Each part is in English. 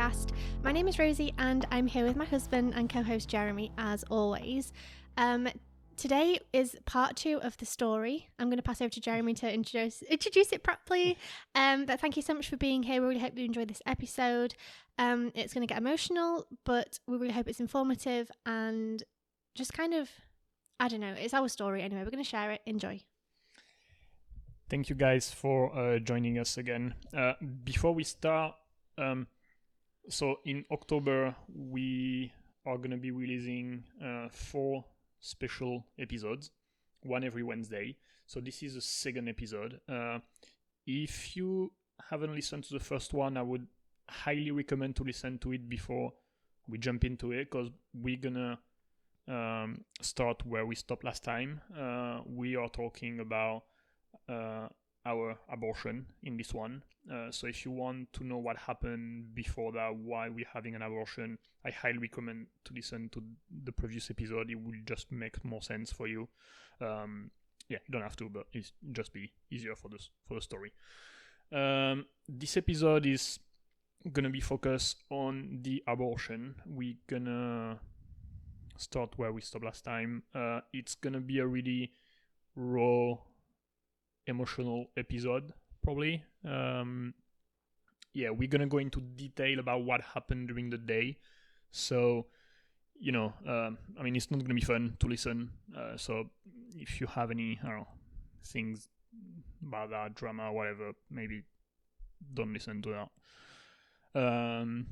podcast. My name is Rosie, and I'm here with my husband and co host Jeremy, as always. Um, today is part two of the story. I'm going to pass over to Jeremy to introduce introduce it properly. Um, but thank you so much for being here. We really hope you enjoyed this episode. Um, it's going to get emotional, but we really hope it's informative and just kind of, I don't know, it's our story anyway. We're going to share it. Enjoy. Thank you guys for uh, joining us again. Uh, before we start, um, so in October we are going to be releasing uh, four special episodes, one every Wednesday. So this is the second episode. Uh, if you haven't listened to the first one, I would highly recommend to listen to it before we jump into it because we're gonna um, start where we stopped last time. Uh, we are talking about uh, our abortion in this one. Uh, so if you want to know what happened before that, why we're having an abortion, I highly recommend to listen to the previous episode. It will just make more sense for you. Um, yeah, you don't have to, but it's just be easier for this for the story. Um, this episode is gonna be focused on the abortion. We're gonna start where we stopped last time. Uh, it's gonna be a really raw emotional episode probably um, yeah we're gonna go into detail about what happened during the day so you know um, i mean it's not gonna be fun to listen uh, so if you have any i don't know things about that drama whatever maybe don't listen to that um,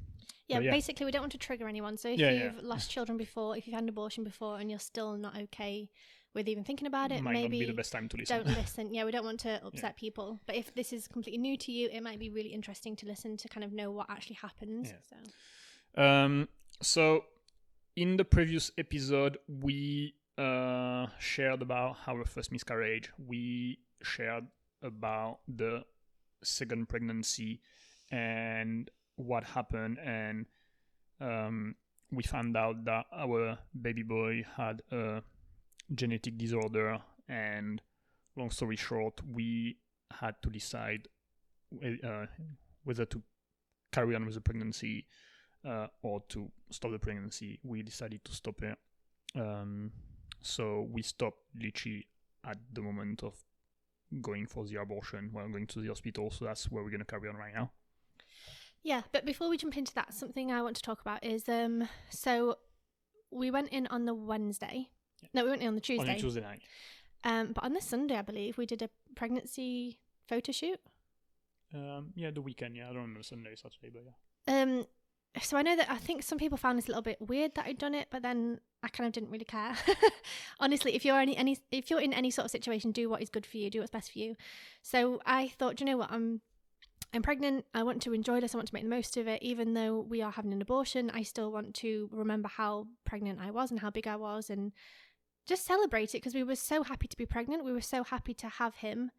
Yeah, yeah. basically, we don't want to trigger anyone. So if Yeah, you've yeah. lost children before, if you've had an abortion before, and you're still not okay with even thinking about it, might maybe not be the best time to listen don't listen. Yeah, we don't want to upset people. But if this is completely new to you, it might be really interesting to listen to kind of know what actually happens. Yeah. So Um, so, in the previous episode, we uh, shared about our first miscarriage. We shared about the second pregnancy and what happened, and um, we found out that our baby boy had a genetic disorder. And long story short, we had to decide uh, whether to carry on with the pregnancy uh, or to stop the pregnancy. We decided to stop it. Um, so we stopped literally at the moment of going for the abortion. We're going to the hospital, so that's where we're going to carry on right now. yeah, but before we jump into that, something I want to talk about is um. So we went in on the Wednesday. No, we went in on the Tuesday. On a Tuesday night. Um, but on the Sunday, I believe we did a pregnancy photo shoot. Um, yeah, the weekend. Yeah, I don't remember Sunday, or Saturday, but yeah. Um, so I know that I think some people found this a little bit weird that I'd done it, but then I kind of didn't really care. Honestly, if you're any any if you're in any sort of situation, do what is good for you, do what's best for you. So I thought, "Do you know what, I'm I'm pregnant. I want to enjoy this. I want to make the most of it. Even though we are having an abortion, I still want to remember how pregnant I was and how big I was, and just celebrate it because we were so happy to be pregnant. We were so happy to have him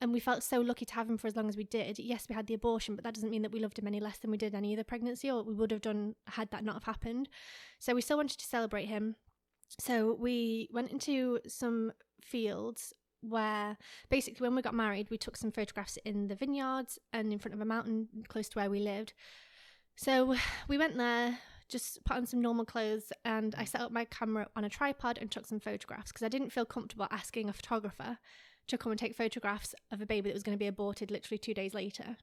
and we felt so lucky to have him for as long as we did. Yes, we had the abortion, but that doesn't mean that we loved him any less than we did any other pregnancy, or we would have done had that not have happened. So we still wanted to celebrate him. So we went into some fields where basically when we got married, we took some photographs in the vineyards and in front of a mountain close to where we lived. So we went there, just put on some normal clothes, and I set up my camera on a tripod and took some photographs because I didn't feel comfortable asking a photographer to come and take photographs of a baby that was going to be aborted literally two days later.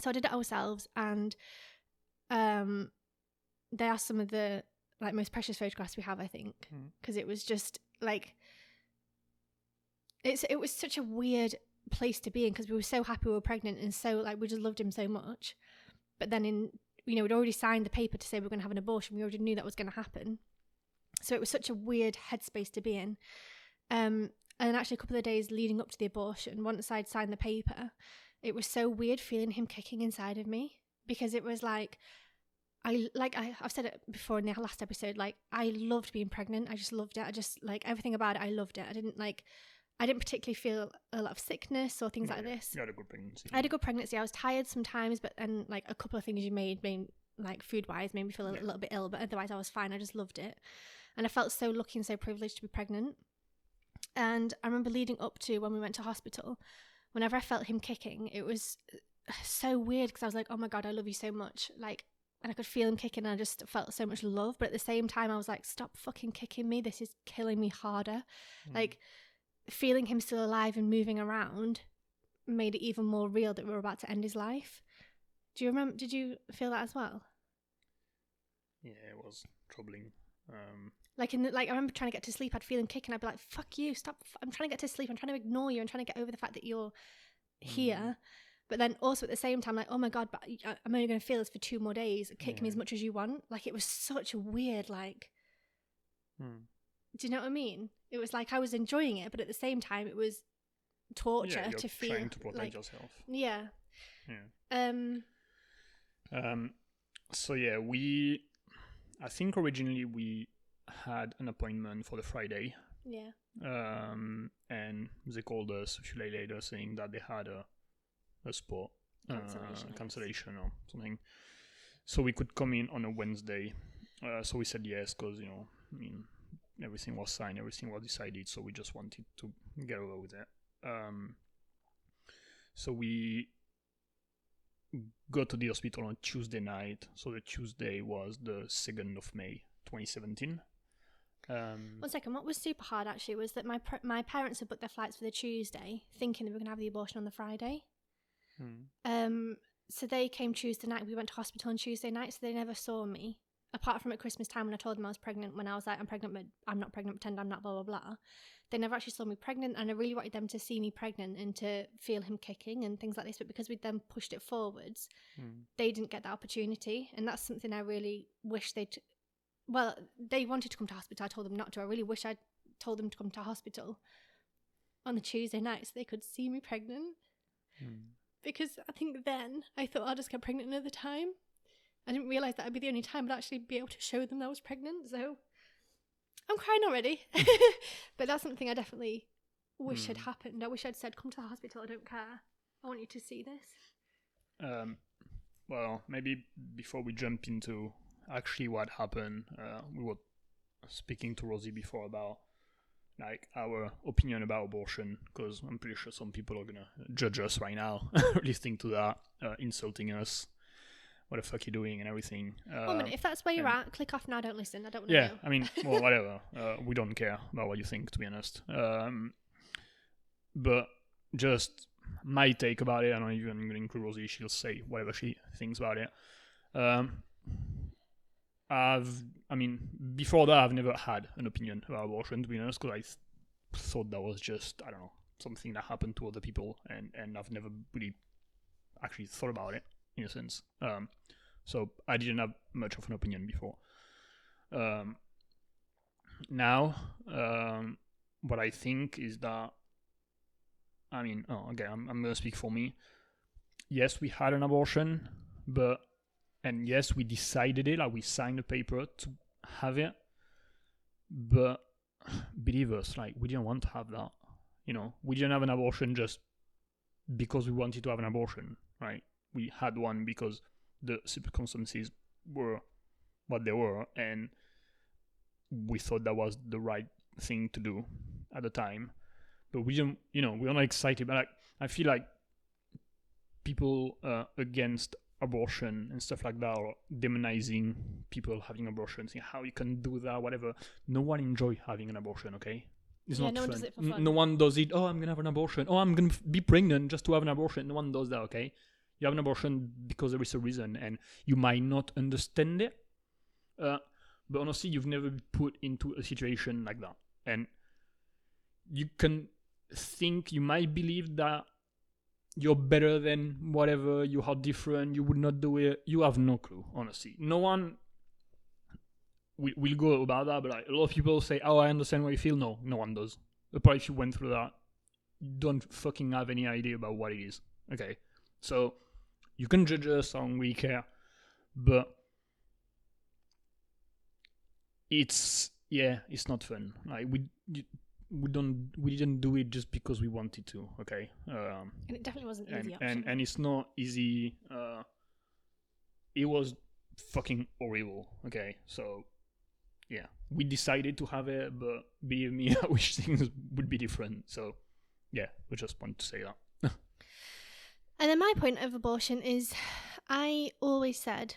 So I did it ourselves, and um, they are some of the like most precious photographs we have, I think, Mm. because it was just like it's it was such a weird place to be in because we were so happy we were pregnant and so like we just loved him so much, but then in you know we'd already signed the paper to say we were going to have an abortion. We already knew that was going to happen, so it was such a weird headspace to be in. Um, and actually, a couple of days leading up to the abortion, once I'd signed the paper, it was so weird feeling him kicking inside of me because it was like I like I, I've said it before in the last episode. Like I loved being pregnant. I just loved it. I just like everything about it. I loved it. I didn't like. I didn't particularly feel a lot of sickness or things like this. You had a good pregnancy. I had a good pregnancy. I was tired sometimes, but then like a couple of things you made made like food wise made me feel a Yeah. little bit ill. But otherwise, I was fine. I just loved it, and I felt so lucky and so privileged to be pregnant. And I remember leading up to when we went to hospital, whenever I felt him kicking, it was so weird because I was like, oh my god, I love you so much, like, and I could feel him kicking, and I just felt so much love. But at the same time, I was like, stop fucking kicking me. This is killing me harder. Mm. Like, feeling him still alive and moving around made it even more real that we were about to end his life. Do you remember? Did you feel that as well? yeah, it was troubling. Um, Like in the, like I remember trying to get to sleep. I'd feel him kicking. I'd be like, "Fuck you! Stop! f- I'm trying to get to sleep. I'm trying to ignore you. I'm trying to get over the fact that you're here." Mm. But then also at the same time, like, "Oh my god! But I'm only going to feel this for two more days. Kick me as much as you want." Like it was such a weird. Like, hmm. Do you know what I mean? It was like I was enjoying it, but at the same time, it was torture yeah, you're to feel. trying to protect like, yourself. yeah. Yeah. Um. Um, so yeah, we, I think originally we had an appointment for the Friday, Yeah. um, and they called us a few days later saying that they had a, a sport uh, Cancellation, yes. cancellation or something. So we could come in on a Wednesday. Uh, so we said yes because you know, I mean, everything was signed, everything was decided. So we just wanted to get over with it. Um, so we got to the hospital on Tuesday night. So the Tuesday was the second of May, 2017. Um, One second. What was super hard actually was that my pr- my parents had booked their flights for the Tuesday, thinking they were going to have the abortion on the Friday. hmm. Um, so they came Tuesday night. We went to hospital on Tuesday night, so they never saw me. Apart from at Christmas time when I told them I was pregnant, when I was like, I'm pregnant, but I'm not pregnant, pretend I'm not, blah, blah, blah. They never actually saw me pregnant, and I really wanted them to see me pregnant and to feel him kicking and things like this. But because we'd then pushed it forwards, Hmm. they didn't get that opportunity. And that's something I really wish they'd. Well, they wanted to come to hospital. I told them not to. I really wish I'd told them to come to hospital on the Tuesday night so they could see me pregnant Hmm. because I think then I thought I'll just get pregnant another time. I didn't realise that I'd be the only time I'd actually be able to show them that I was pregnant, so I'm crying already. but that's something I definitely wish had Hmm. happened. I wish I'd said, Come to the hospital, I don't care. I want you to see this. Um, well, maybe before we jump into actually what happened, uh, we were speaking to Rosie before about like our opinion about abortion, because I'm pretty sure some people are gonna judge us right now, listening to that, uh, insulting us. What the fuck you doing and everything. Uh, One minute, if that's where you're at, click off now, don't listen. I don't want to yeah, know. I mean, well, whatever. Uh, we don't care about what you think, to be honest. Um, but just my take about it, I don't even going to include Rosie. She'll say whatever she thinks about it. Um, I've, I mean, before that, I've never had an opinion about abortion, to be honest, because I th- thought that was just, I don't know, something that happened to other people, and, and I've never really actually thought about it, in a sense. Um, so I didn't have much of an opinion before. Um, now, um, what I think is that, I mean, oh, okay, I'm, I'm going to speak for me. Yes, we had an abortion, but, and yes, we decided it, like we signed a paper to have it, but believe us, like we didn't want to have that. You know, we didn't have an abortion just because we wanted to have an abortion, right? We had one because the circumstances were what they were, and we thought that was the right thing to do at the time. But we didn't, you know, we're not excited. But like, I feel like people uh, against abortion and stuff like that, or demonizing people having abortions, saying how you can do that, whatever. No one enjoy having an abortion, okay? It's Yeah, not no one fun. does it for fun. No one does it. Oh, I'm gonna have an abortion. Oh, I'm gonna f- be pregnant just to have an abortion. No one does that, okay? You have an abortion because there is a reason, and you might not understand it. Uh, but honestly, you've never been put into a situation like that, and you can think you might believe that you're better than whatever. You are different. You would not do it. You have no clue, honestly. No one will, will go about that, but like, a lot of people say, "Oh, I understand what you feel." No, no one does. But if you went through that, you don't fucking have any idea about what it is. Okay, so you can judge us. on don't care, but it's yeah, it's not fun. Like we we don't we didn't do it just because we wanted to. Okay, um, And it definitely wasn't an and easy option. and and it's not easy. Uh, it was fucking horrible. Okay, so yeah, we decided to have it, but believe me, I wish things would be different. So yeah, we just want to say that. And then my point of abortion is I always said,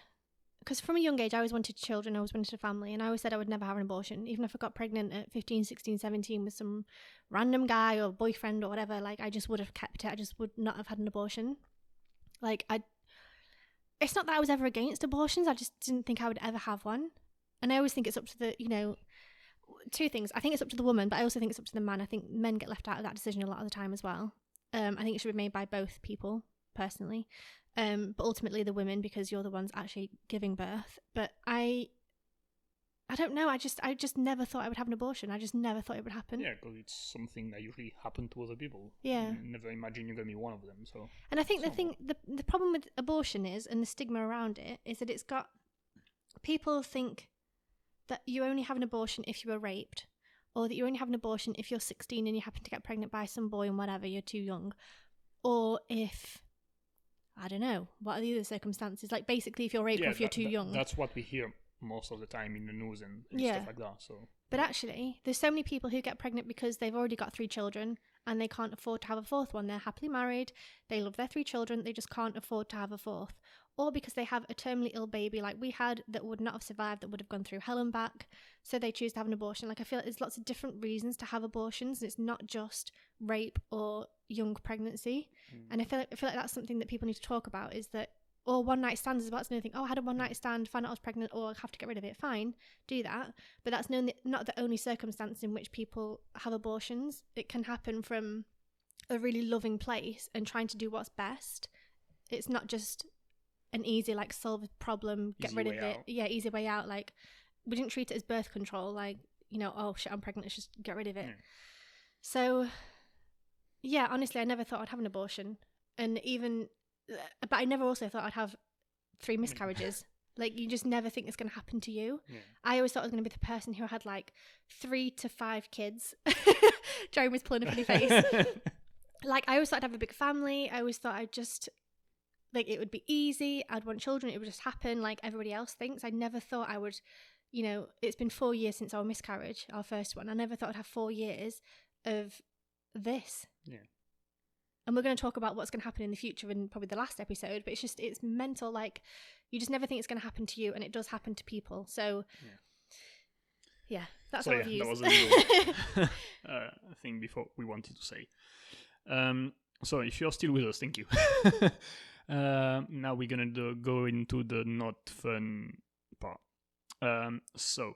because from a young age, I always wanted children, I always wanted a family, and I always said I would never have an abortion. Even if I got pregnant at 15, 16, 17 with some random guy or boyfriend or whatever, like I just would have kept it. I just would not have had an abortion. Like, I. It's not that I was ever against abortions, I just didn't think I would ever have one. And I always think it's up to the, you know, two things. I think it's up to the woman, but I also think it's up to the man. I think men get left out of that decision a lot of the time as well. Um, I think it should be made by both people, personally. Um, but ultimately the women because you're the ones actually giving birth. But I I don't know. I just I just never thought I would have an abortion. I just never thought it would happen. Yeah, because it's something that usually happens to other people. Yeah. You never imagine you're gonna be one of them. So And I think the thing the the problem with abortion is and the stigma around it is that it's got people think that you only have an abortion if you were raped or that you only have an abortion if you're 16 and you happen to get pregnant by some boy and whatever you're too young or if I don't know what are the other circumstances like basically if you're raped or yeah, if you're too that- young That's what we hear most of the time in the news and, and Yeah. stuff like that. So But actually, there's so many people who get pregnant because they've already got three children and they can't afford to have a fourth one. They're happily married, they love their three children, they just can't afford to have a fourth. Or because they have a terminally ill baby like we had that would not have survived, that would have gone through hell and back. So they choose to have an abortion. Like I feel like there's lots of different reasons to have abortions. And it's not just rape or young pregnancy. Mm. And I feel like I feel like that's something that people need to talk about is that or one night stands is about to know think, oh, I had a one mm. night stand, found out I was pregnant, or I have to get rid of it. Fine, do that. But that's not the only circumstance in which people have abortions. It can happen from a really loving place and trying to do what's best. It's not just an easy like solve a problem, get Easy rid of it. out. Yeah, easy way out. Like we didn't treat it as birth control. Like you know, oh shit, I'm pregnant. Let's just get rid of it. Yeah. So yeah, honestly, I never thought I'd have an abortion, and even, Uh, but I never also thought I'd have three hmm. miscarriages. like you just never think it's going to happen to you. yeah. I always thought I was going to be the person who had like three to five kids. Jeremy's pulling a funny face. like I always thought I'd have a big family. I always thought I'd just like it would be easy. I'd want children. It would just happen like everybody else thinks. I never thought I would. You know, it's been four years since our miscarriage, our first one. I never thought I'd have four years of this. Yeah. And we're going to talk about what's going to happen in the future in probably the last episode, but it's just, it's mental. Like, you just never think it's going to happen to you, and it does happen to people. So, yeah, that's so our yeah, that was a little uh, thing before we wanted to say. Um, so if you're still with us, thank you. uh, now we're gonna go into the not fun part. Um, so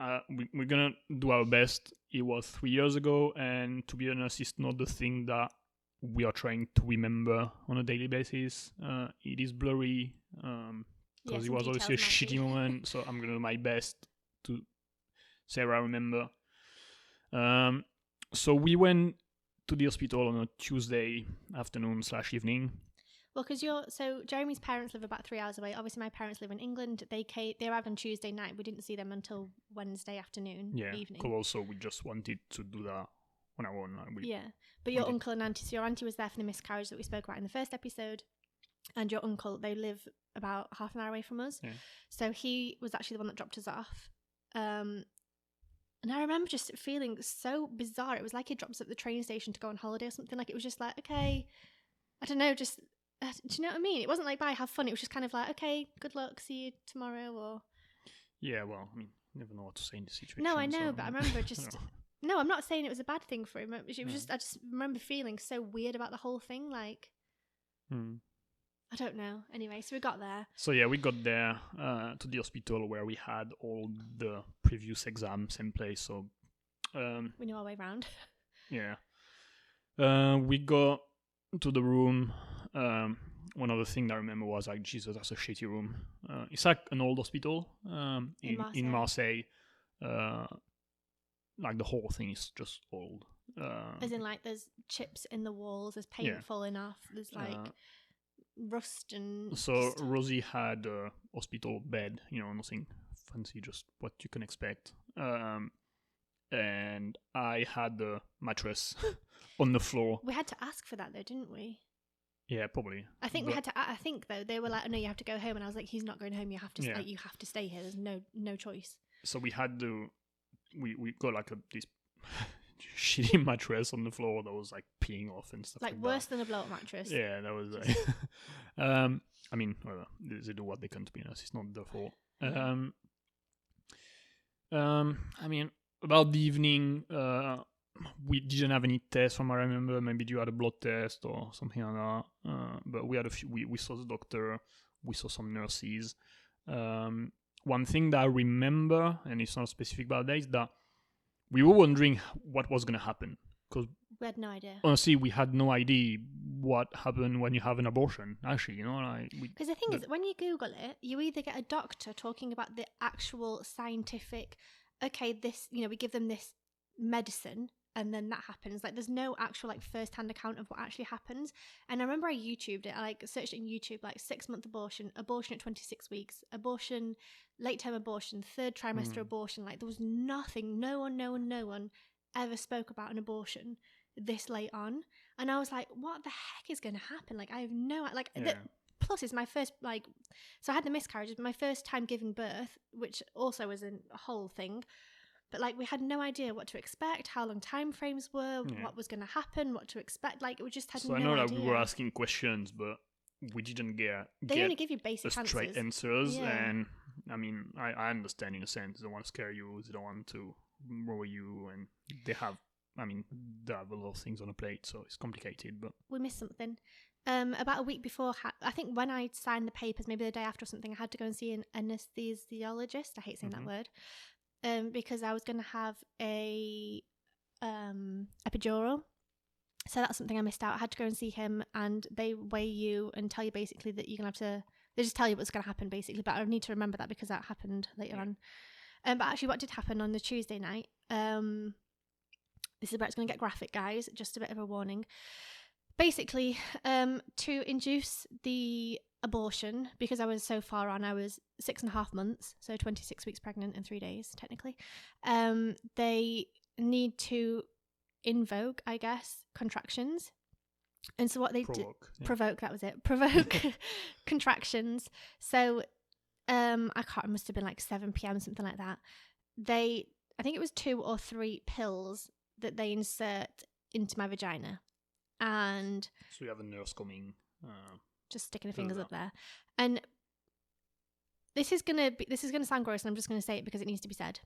uh, we, we're gonna do our best. It was three years ago, and to be honest, it's not the thing that we are trying to remember on a daily basis. Uh, it is blurry. Um, Yeah, because it was obviously a shitty be. moment. So I'm gonna do my best to say what I remember. Um, so we went to the hospital on a Tuesday afternoon slash evening. Well, because you're so Jeremy's parents live about three hours away. Obviously, my parents live in England. They came, they arrived on Tuesday night. We didn't see them until Wednesday afternoon, Yeah, evening. also we just wanted to do that on our own. like, we- Yeah, but your did. uncle and auntie. So your auntie was there for the miscarriage that we spoke about in the first episode, and your uncle they live about half an hour away from us. Yeah. So he was actually the one that dropped us off. Um, and I remember just feeling so bizarre. It was like he dropped us at the train station to go on holiday or something. Like it was just like okay, I don't know, just. Uh, do you know what I mean? It wasn't like bye, have fun. It was just kind of like, okay, good luck, see you tomorrow, or Yeah, well, I mean, never know what to say in this situation. No, I know, so, but I um, remember just- no, I'm not saying it was a bad thing for him. It was just I just remember feeling so weird about the whole thing. Like Hmm. I don't know. Anyway, so we got there. So yeah, we got there uh, to the hospital where we had all the previous exams in place. So um, We knew our way around. Yeah. Uh, we got to the room. Um, one other thing that I remember was like, Jesus, that's a shitty room. Uh, it's like an old hospital um, In in in Marseille. Uh, like the whole thing is just old. Uh, As in, like, there's chips in the walls, there's paint Yeah. falling off, there's like uh, rust and. so just- Rosie had a hospital bed, you know, nothing fancy, just what you can expect. Um, and I had the mattress on the floor. we had to ask for that though, didn't we? Yeah, probably. I think we had to. I think though they were like, "Oh, "No, you have to go home," and I was like, "He's not going home. You have to. Yeah. Like, you have to stay here. There's no no choice." so we had to we we got like a this shitty mattress on the floor that was like peeing off and stuff. Like Like, worse that. than a blow up mattress. Yeah, that was. Like, um, I mean, well, they they do what they can to be honest. It's not their fault. Um, um, I mean, about the evening, uh, we didn't have any tests from what I remember. Maybe you had a blood test or something like that. Uh, but we had a few. We, we saw the doctor. We saw some nurses. Um, one thing that I remember, and it's not specific about that, is that we were wondering what was going to happen because We had no idea. honestly, we had no idea what happened when you have an abortion. Actually, you know, like Because the thing the- is, when you Google it, you either get a doctor talking about the actual scientific, okay, this, you know, we give them this medicine and then that happens. Like, there's no actual, like, first hand account of what actually happens. And I remember I YouTubed it, I like searched in YouTube, like, six month abortion, abortion at 26 weeks, abortion, late term abortion, third trimester Mhm. abortion. Like, there was nothing, no one, no one, no one ever spoke about an abortion this late on. And I was like, what the heck is going to happen? Like, I have no, like, the, plus it's my first like so i had the miscarriage my first time giving birth which also was a whole thing but like we had no idea what to expect how long time frames were Yeah. what was going to happen what to expect like we just had So no I know idea that we were asking questions, but we didn't get they get only give you basic straight answers answers. Yeah. And I mean, I, I understand in a sense. They don't want to scare you. They don't want to worry you, and they have. I mean, they have a lot of things on a plate, so it's complicated. But we missed something um about a week before ha- i think when i signed the papers maybe the day after or something i had to go and see an anesthesiologist i hate saying Mhm. that word um because i was going to have a um epidural. So that's something i missed out. I had to go and see him and they weigh you and tell you basically that you're going to have to they just tell you what's going to happen basically but i need to remember that because that happened later Yeah. on. Um but actually what did happen on the tuesday night um this is where it's going to get graphic guys just a bit of a warning basically um to induce the abortion because i was so far on i was six and a half months so 26 weeks pregnant in three days technically. Um they need to invoke i guess contractions. And so what they do provoke. yeah. provoke that was it. Provoke contractions. So um i can't it must have been like 7 p.m something like that. They i think it was two or three pills that they insert into my vagina and so we have a nurse coming. Uh, just sticking her fingers up there. And this is gonna be this is gonna sound gross and i'm just gonna say it because it needs to be said.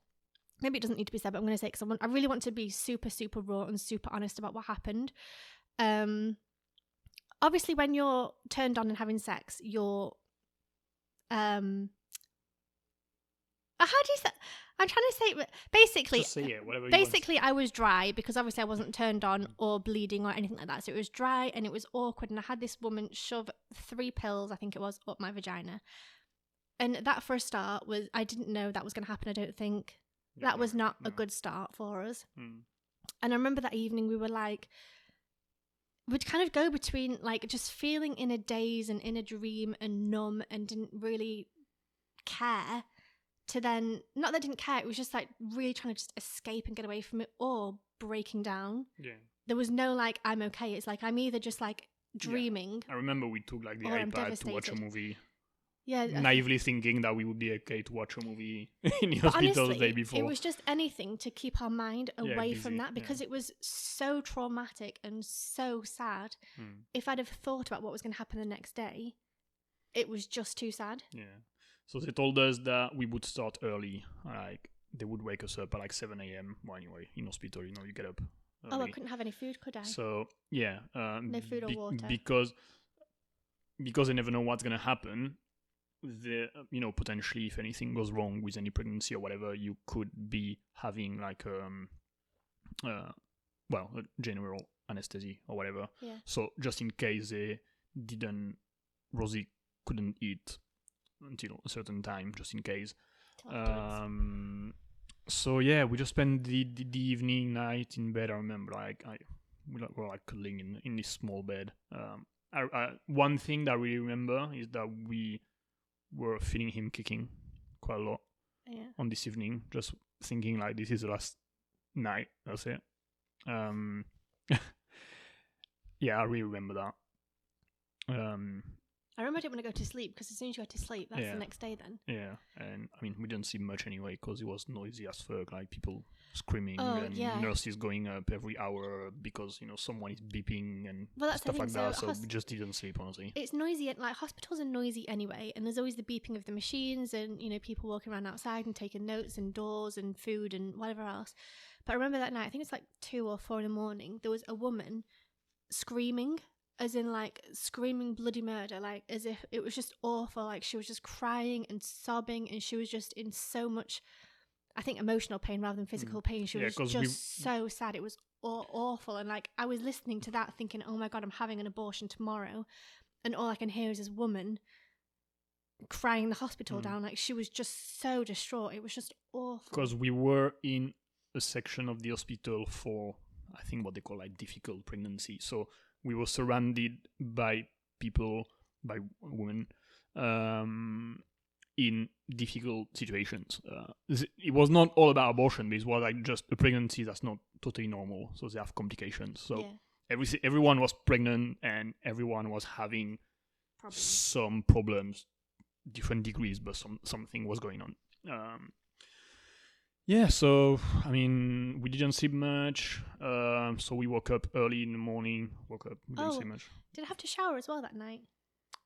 Maybe it doesn't need to be said but i'm gonna say it because I, want, I really want to be super super raw and super honest about what happened. Um obviously when you're turned on and having sex you're um uh, how do you say i'm trying to say basically say it, whatever. basically i was dry because obviously i wasn't turned on or bleeding or anything like that. So it was dry and it was awkward. And i had this woman shove three pills i think it was up my vagina. And that for a start was i didn't know that was going to happen i don't think. Yeah, that was no, not a good start for us. Mm. and i remember that evening we were like would kind of go between like just feeling in a daze and in a dream and numb and didn't really care to then not that I didn't care it was just like really trying to just escape and get away from it or breaking down Yeah. there was no like i'm okay it's like i'm either just like dreaming I remember we took like the iPad to watch a movie, yeah, naively thinking that we would be okay to watch a movie in the but hospital the day before. it was just anything to keep our mind Yeah, away from busy, that yeah. because it was so traumatic and so sad Mm. if I'd have thought about what was going to happen the next day, it was just too sad. Yeah. So they told us that we would start early. Like they would wake us up at like 7 a.m. Well, anyway, in hospital, you know, you get up. Oh, I couldn't have any food, could I? So yeah, um, No food or water. because because they never know what's gonna happen. The you know potentially if anything goes wrong with any pregnancy or whatever, you could be having like um uh well a general anesthesia or whatever. Yeah. So just in case they didn't, Rosie couldn't eat until a certain time, just in case. Um, so yeah, we just spent the, the, the evening, night in bed. I remember, like I we were like cuddling in in this small bed. Um, I, I, one thing that I really remember is that we were feeling him kicking quite a lot yeah. on this evening, just thinking like this is the last night. That's it. Um, yeah, I really remember that. Um, I remember I didn't want to go to sleep because as soon as you go to sleep, that's Yeah. the next day then. Yeah, and I mean we didn't see much anyway because it was noisy as fuck, like people screaming Oh, and yeah. nurses going up every hour because you know someone is beeping and Well, that's the stuff thing, like that. so So hos- we just didn't sleep honestly. It's noisy, and like hospitals are noisy anyway, and there's always the beeping of the machines and you know people walking around outside and taking notes and doors and food and whatever else. But I remember that night, I think it's like two or four in the morning. There was a woman screaming, as in like screaming bloody murder, like as if it was just awful. Like she was just crying and sobbing, and she was just in so much, I think, emotional pain rather than physical pain. She Mm. Yeah, was just we- so sad. It was aw- awful, and like I was listening to that, thinking, "Oh my god, I'm having an abortion tomorrow," and all I can hear is this woman crying the hospital Mm. down. Like she was just so distraught. It was just awful. because we were in a section of the hospital for I think what they call like difficult pregnancy. So we were surrounded by people, by women, um, in difficult situations. Uh, it was not all about abortion, but it was like just a pregnancy that's not totally normal, so they have complications. So yeah, every everyone was pregnant and everyone was having probably. some problems, different degrees, but some something was going on. Um, yeah, so I mean, we didn't sleep much. Um, so we woke up early in the morning. Woke up, we didn't Oh. sleep much. Did I have to shower as well that night?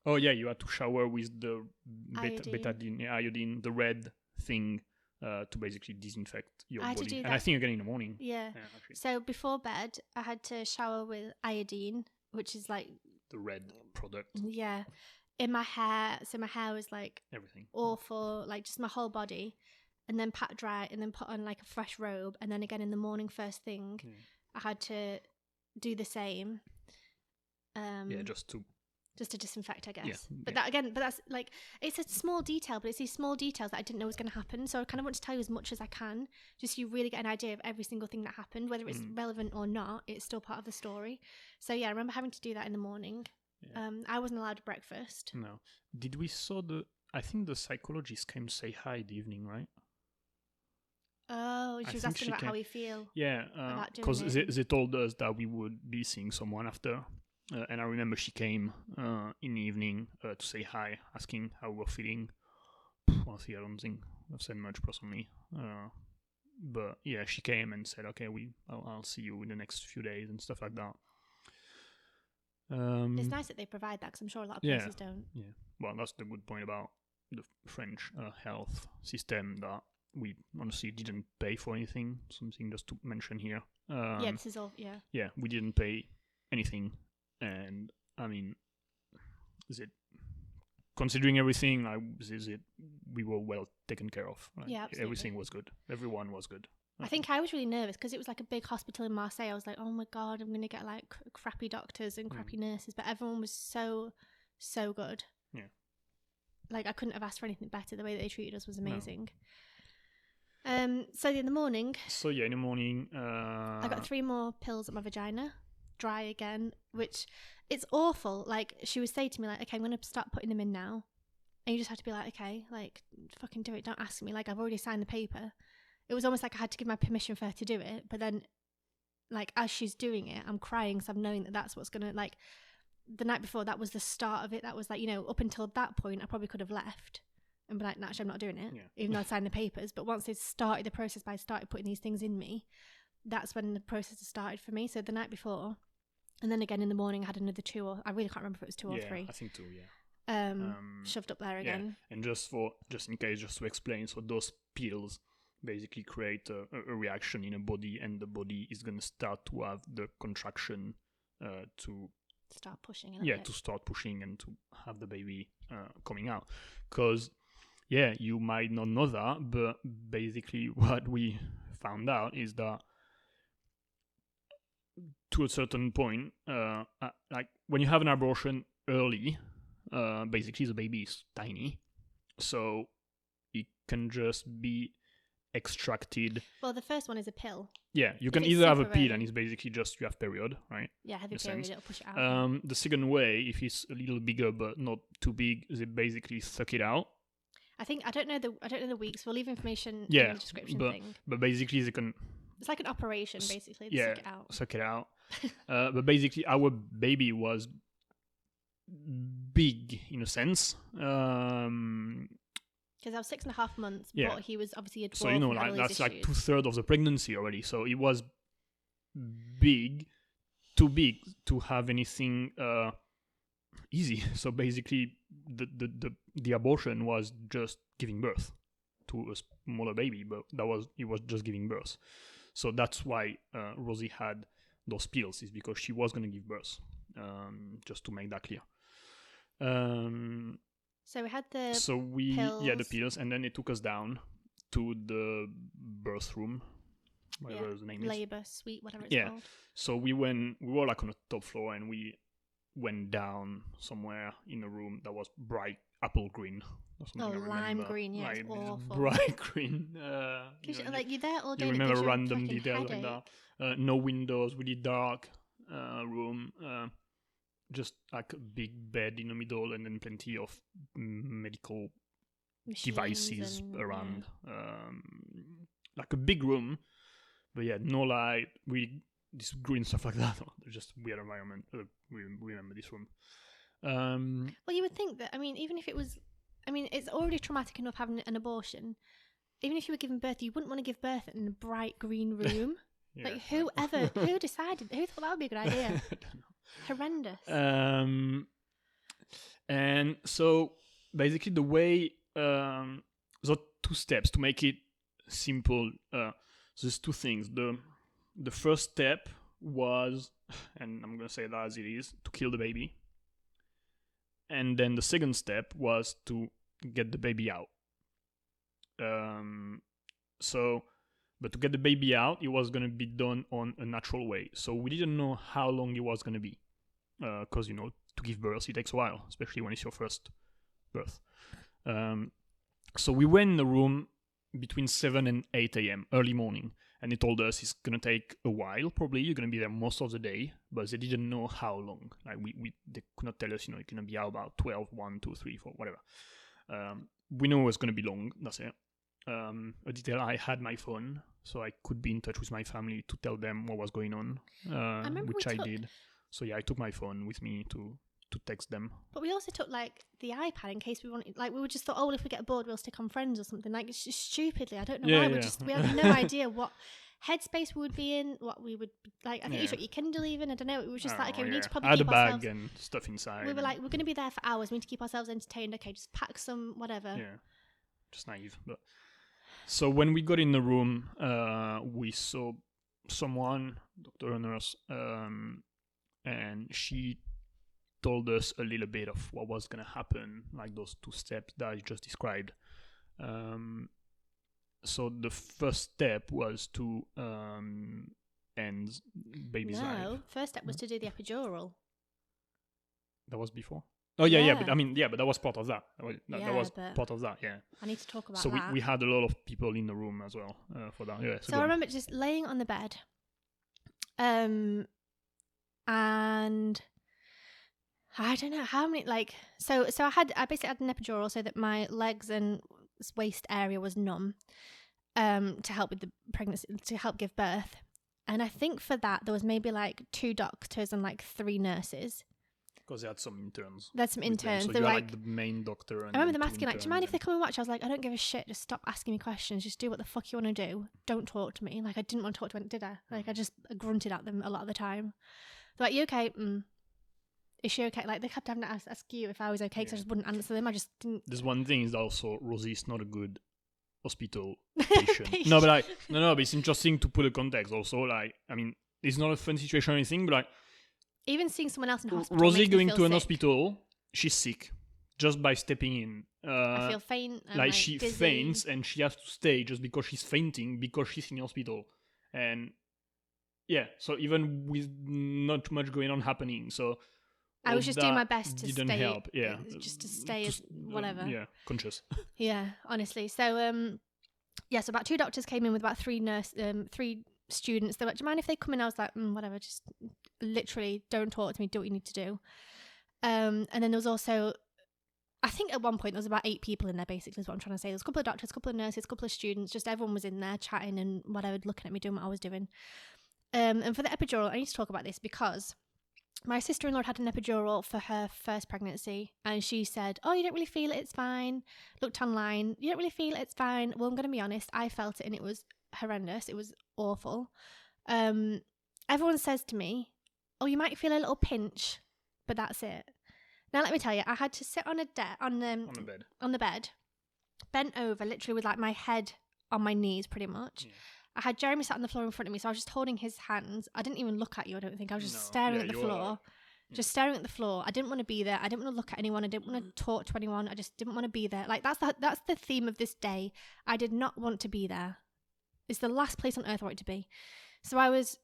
Oh yeah, you had to shower with the beta, Iodine. betadine, iodine, the red thing, uh, to basically disinfect your I had to body. and I think again in the morning. Yeah. Yeah, So before bed, I had to shower with iodine, which is like the red product, yeah, in my hair. So my hair was like everything. awful, like just my whole body, and then pat dry, and then put on like a fresh robe, and then again in the morning, first thing, Yeah. I had to do the same. Um, yeah, just to just to disinfect, I guess. Yeah, But yeah. that again, but that's like it's a small detail, but it's these small details that I didn't know was going to happen. So I kind of want to tell you as much as I can, just so you really get an idea of every single thing that happened, whether it's Mm. relevant or not. It's still part of the story. So yeah, I remember having to do that in the morning. Yeah. Um, I wasn't allowed breakfast. No. Did we saw the? I think the psychologist came to say hi the evening, right? Oh, I she was think asking she about how we feel. Yeah, because they, they told us that we would be seeing someone after, uh, and I remember she came uh, in the evening uh, to say hi, asking how we were feeling. Honestly, I don't think I've said much personally, uh, but yeah, she came and said, "Okay, we, I'll, I'll see you in the next few days and stuff like that." Um, It's nice that they provide that because I'm sure a lot of Yeah. places don't. Yeah, well, that's the good point about the French uh, health system that we honestly didn't pay for anything. Something just to mention here. Um, yeah, this is all. Yeah, yeah, we didn't pay anything, and I mean, is it considering everything? Like, is it we were well taken care of? Yeah, absolutely. everything was good. Everyone was good. I think I was really nervous because it was like a big hospital in Marseille. I was like, oh my god, I'm gonna get like cr- crappy doctors and Mm. crappy nurses, but everyone was so, so good. Yeah. Like I couldn't have asked for anything better. The way that they treated us was No. Um. So in the morning, So yeah, in the morning, uh, I got three more pills at my vagina, dry again, which it's awful. Like she would say to me, like, okay, I'm gonna start putting them in now, and you just have to be like, okay, like fucking do it. Don't ask me. Like I've already signed the paper. It was almost like I had to give my permission for her to do it, but then, like as she's doing it, I'm crying because I'm knowing that that's what's gonna like. The night before, that was the start of it. That was like you know, up until that point, I probably could have left and be like, "No, actually, I'm not doing it," Yeah. even though I signed the papers. But once they started the process by started putting these things in me, that's when the process started for me. So the night before, and then again in the morning, I had another two or I really can't remember if it was two or three. I think two. Yeah. Um, Um, shoved up there yeah. again. And just for just in case, just to explain, so those pills basically create a, a- reaction in a body, and the body is gonna start to have the contraction uh, to Start pushing. Yeah bit. to start pushing and to have the baby uh, coming out. Because yeah, you might not know that, but basically what we found out is that to a certain point, uh, uh, like when you have an abortion early, uh, basically the baby is tiny, so it can just be extracted. Well, the first one is a pill. Yeah, you If can either have a pill and it's basically just you have period, right? Yeah, a period. It'll push it out. Um, the second way, if it's a little bigger but not too big, they basically suck it out. I think I don't know the I don't know the weeks. We'll leave information Yeah, in the description but- thing. But basically, they can It's like an operation, basically. Yeah, suck it out. suck it out. uh, but basically, our baby was big in a sense. Um, Because I was six and a half months, Yeah. but he was obviously a dwarf so you know, like that's like issues. two thirds of the pregnancy already. So it was big, too big to have anything uh, easy. So basically, the, the the the abortion was just giving birth to a smaller baby, but that was it was just giving birth. So that's why uh, Rosie had those pills, is because she was going to give birth. Um, just to make that clear. Um, So we had the so we yeah the pills. pills, and then it took us down to the birth room, whatever Yeah, the name is. labor suite, whatever it's Yeah. called. So we went, we were like on the top floor, and we went down somewhere in a room that was bright apple green. or something Oh, I lime remember. green, yeah, Like, awful. Bright green. Uh, you know, like you're there all day. you remember gives you a random details like that. Uh, no windows, really dark uh, room. Uh, just like a big bed in the middle, and then plenty of medical Machines devices and- yeah. around. Um, like a big room, but yeah, no light, really this green stuff like that. just weird environment. Uh, remember this one. Um, Well, you would think that. I mean, even if it was, I mean, it's already traumatic enough having an abortion. Even if you were giving birth, you wouldn't want to give birth in a bright green room. yeah. Like whoever, who decided? Who thought that would be a good idea? I don't know. Horrendous. Um, and so basically, the way um, the two steps to make it simple. Uh, so there's two things. The the first step was, and I'm gonna say that as it is, to kill the baby. And then the second step was to get the baby out. Um, so, but to get the baby out, it was gonna be done on a natural way. So we didn't know how long it was gonna be because you know to give birth it takes a while, especially when it's your first birth. Um, so we went in the room between seven and eight a.m. early morning, and they told us it's gonna take a while. Probably you're gonna be there most of the day, but they didn't know how long. Like we, we they could not tell us, you know, it's gonna be out about 12, 1, 2, 3, 4, whatever. Um, we know it's gonna be long. That's it. Um, a detail I had my phone, so I could be in touch with my family to tell them what was going on, uh, remember which I did. So yeah, I took my phone with me to to text them. But we also took like the iPad in case we wanted. Like we were just thought, oh, well, if we get bored, we'll stick on Friends or something. Like it's just stupidly, I don't know Yeah, why. We yeah. just we had no idea what headspace we would be in, what we would like. I think you Yeah. took your Kindle even. I don't know. It was just I like okay, we need to yeah. probably had keep a bag ourselves. and stuff inside. We were like, we're going to be there for hours. We need to keep ourselves entertained. Okay, just pack some whatever. yeah, just naive. But so when we got in the room, uh, we saw someone, doctor or nurse, um, and she told us a little bit of what was gonna happen, like those two steps that I just described. Um, so the first step was to um, end baby's no, life. first step was to do the epidural. That was before. Oh yeah, yeah, but I mean, yeah, but that was part of that. That was, that, that was part of that. Yeah. I need to talk about that. so we, that. we had a lot of people in the room as well uh, for that. Yeah. So, So I on. remember just laying on the bed, um, and I don't know how many like so so I had I basically had an epidural so that my legs and waist area was numb, um, to help with the pregnancy to help give birth, and I think for that there was maybe like two doctors and like three nurses. because they had some interns. There's some interns. So they were like, like the main doctor. And I remember them asking, like, do you mind if they come and watch? I was like, I don't give a shit. Just stop asking me questions. Just do what the fuck you want to do. Don't talk to me. Like, I didn't want to talk to them, did I? Like, I just grunted at them a lot of the time. They're like, you okay? Mm. Is she okay? Like, they kept having to ask, ask you if I was okay because I just wouldn't answer them. I just didn't. There's one thing is also Rosie's not a good hospital patient. no, but like no, no, but it's interesting to put a context. Also, like I mean, it's not a fun situation or anything, but like Even seeing someone else in hospital. Rosie going to an hospital, she's sick just by stepping in. Uh, I feel faint. And, like she dizzy. faints and she has to stay just because she's fainting because she's in the hospital and yeah so even with not much going on happening so I was just doing my best to didn't stay- help yeah uh, just to stay to as- uh, whatever. yeah conscious Yeah, honestly. So um yeah, so about two doctors came in with about three nurse um three students. They were like, Do you mind if they come in? I was like, mm, whatever, just literally don't talk to me, do what you need to do. Um and then there was also I think at one point there was about eight people in there basically is what I'm trying to say. There's a couple of doctors, a couple of nurses, a couple of students, just everyone was in there chatting and whatever, looking at me doing what I was doing. Um and for the epidural, I need to talk about this because my sister-in-law had an epidural for her first pregnancy and she said oh you don't really feel it it's fine looked online you don't really feel it it's fine well i'm going to be honest i felt it and it was horrendous it was awful um everyone says to me oh you might feel a little pinch but that's it now let me tell you i had to sit on a de- on the On the bed. on the bed bent over literally with like my head on my knees pretty much Yeah. I had Jeremy sat on the floor in front of me, so I was just holding his hands. I didn't even look at you, I don't think. I was just No. staring Yeah, at the floor. like- just staring at the floor. I didn't want to be there. I didn't want to look at anyone. I didn't want to mm. talk to anyone. I just didn't want to be there. Like that's the that's the theme of this day. I did not want to be there. It's the last place on earth I wanted to be. So I was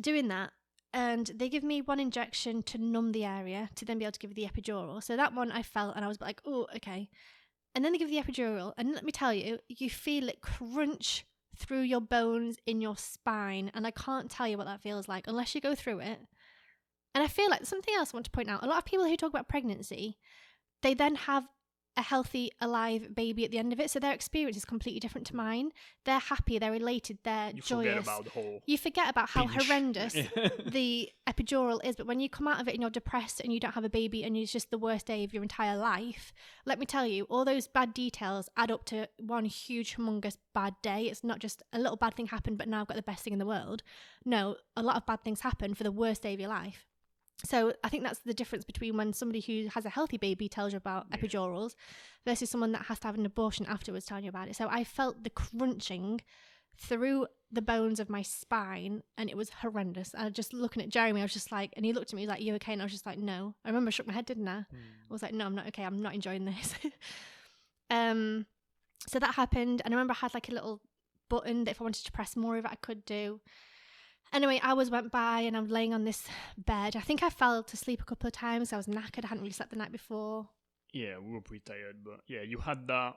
doing that and they give me one injection to numb the area to then be able to give the epidural. So that one I felt and I was like, oh, okay. And then they give the epidural, and let me tell you, you feel it crunch through your bones in your spine, and I can't tell you what that feels like unless you go through it. And I feel like something else I want to point out: a lot of people who talk about pregnancy, they then have a healthy, alive baby at the end of it, so their experience is completely different to mine. They're happy, they're elated, they're You joyous. forget about the whole. you forget about how horrendous the epidural is, but when you come out of it and you're depressed and you don't have a baby and it's just the worst day of your entire life, let me tell you, all those bad details add up to one huge, humongous bad day. It's not just a little bad thing happened, but now I've got the best thing in the world. No, a lot of bad things happen for the worst day of your life. So I think that's the difference between when somebody who has a healthy baby tells you about Yeah. epidurals versus someone that has to have an abortion afterwards telling you about it. So I felt the crunching through the bones of my spine and it was horrendous. I was just looking at Jeremy, I was just like, and he looked at me, he was like, You okay? And I was just like, No. I remember I shook my head, didn't I? Mm. I was like, No, I'm not okay. I'm not enjoying this. um, so that happened. And I remember I had like a little button that if I wanted to press more of it, I could do. Anyway, hours went by and I'm laying on this bed. I think I fell to sleep a couple of times. I was knackered. I hadn't really slept the night before. Yeah, we were pretty tired, but yeah, you had that.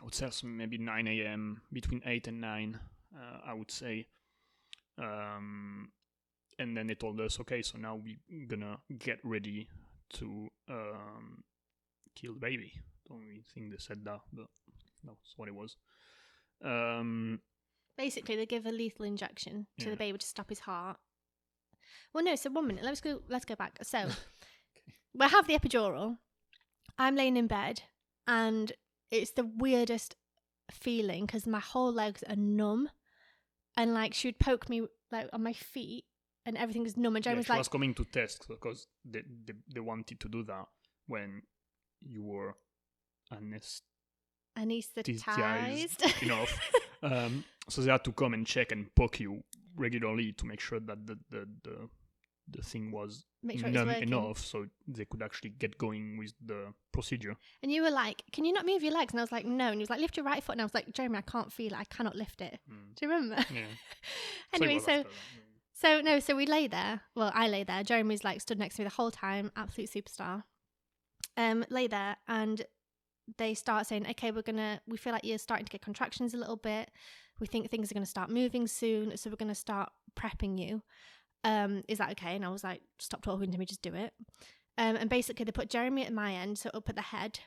I would say maybe 9 a.m. between 8 and 9. Uh, I would say. Um, and then they told us, okay, so now we're gonna get ready to um, kill the baby. Don't really think they said that, but that's what it was. Um, Basically, they give a lethal injection to Yeah. the baby to stop his heart. Well, no. So one minute. Let's go. Let's go back. So we have the epidural. I'm laying in bed, and it's the weirdest feeling because my whole legs are numb, and like she would poke me like on my feet, and everything is numb. And yeah, was she like, was coming to test because they, they they wanted to do that when you were anesthetized anesthetized. enough. um, so they had to come and check and poke you regularly to make sure that the the the, the thing was Make sure numb enough so they could actually get going with the procedure. And you were like, "Can you not move your legs?" And I was like, "No." And he was like, "Lift your right foot." And I was like, "Jeremy, I can't feel it. I cannot lift it." Mm. Do you remember? Yeah. anyway, it so So no, so we lay there. Well, I lay there. Jeremy's like stood next to me the whole time, absolute superstar. Um, lay there and they start saying, Okay, we're gonna we feel like you're starting to get contractions a little bit. We think things are gonna start moving soon, so we're gonna start prepping you. Um, is that okay? And I was like, Stop talking to me, just do it. Um, and basically they put Jeremy at my end, so up at the head,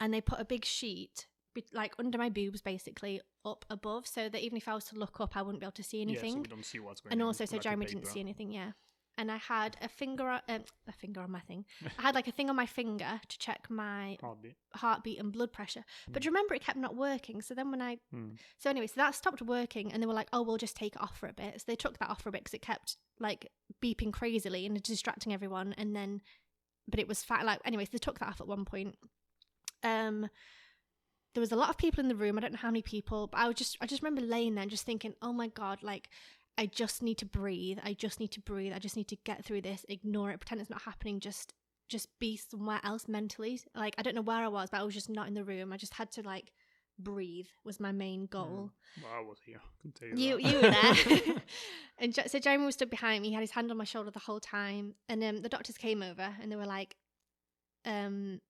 and they put a big sheet like under my boobs basically up above so that even if I was to look up I wouldn't be able to see Yeah, anything so we don't see what's going and on. also so like Jeremy didn't see anything. Yeah, and I had a finger, on, um, a finger on my thing. I had like a thing on my finger to check my Heartbeat. heartbeat and blood pressure. But do remember it kept not working? So then when I, Mm. so anyway, so that stopped working, and they were like, "Oh, we'll just take it off for a bit." So they took that off for a bit because it kept like beeping crazily and distracting everyone. And then, but it was fat. Like anyway, so they took that off at one point. Um, there was a lot of people in the room. I don't know how many people, but I was just I just remember laying there and just thinking, oh my god, like I just need to breathe. I just need to breathe. I just need to get through this. Ignore it. Pretend it's not happening. Just just be somewhere else mentally. Like I don't know where I was, but I was just not in the room. I just had to like breathe was my main goal. Well, I was here. I can tell you. You that. you were there, and so Jeremy was stood behind me. He had his hand on my shoulder the whole time, and um, the doctors came over and they were like, um,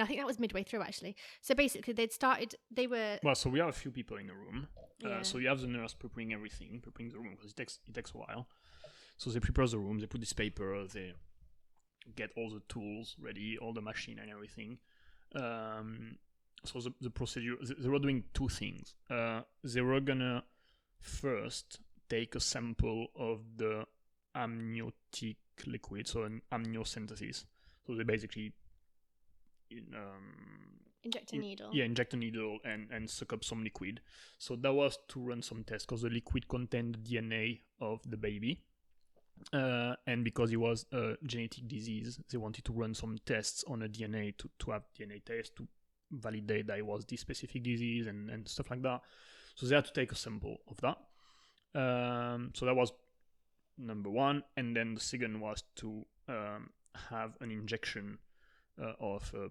and I think that was midway through actually. So basically, they'd started. They were Well, so we have a few people in the room. Yeah. Uh, so you have the nurse preparing everything, preparing the room because it takes it takes a while. So they prepare the room, they put this paper, they get all the tools ready, all the machine and everything. Um, so the, the procedure, they, were doing two things. Uh, they were gonna first take a sample of the amniotic liquid, so an amniocentesis. So they basically um, Inject a needle. yeah, inject a needle and, and suck up some liquid. So that was to run some tests because the liquid contained the DNA of the baby. Uh, and because it was a genetic disease, they wanted to run some tests on a DNA to, to have DNA tests to validate that it was this specific disease and, and stuff like that. So they had to take a sample of that. Um, so that was number one. And then the second was to um, have an injection uh, of a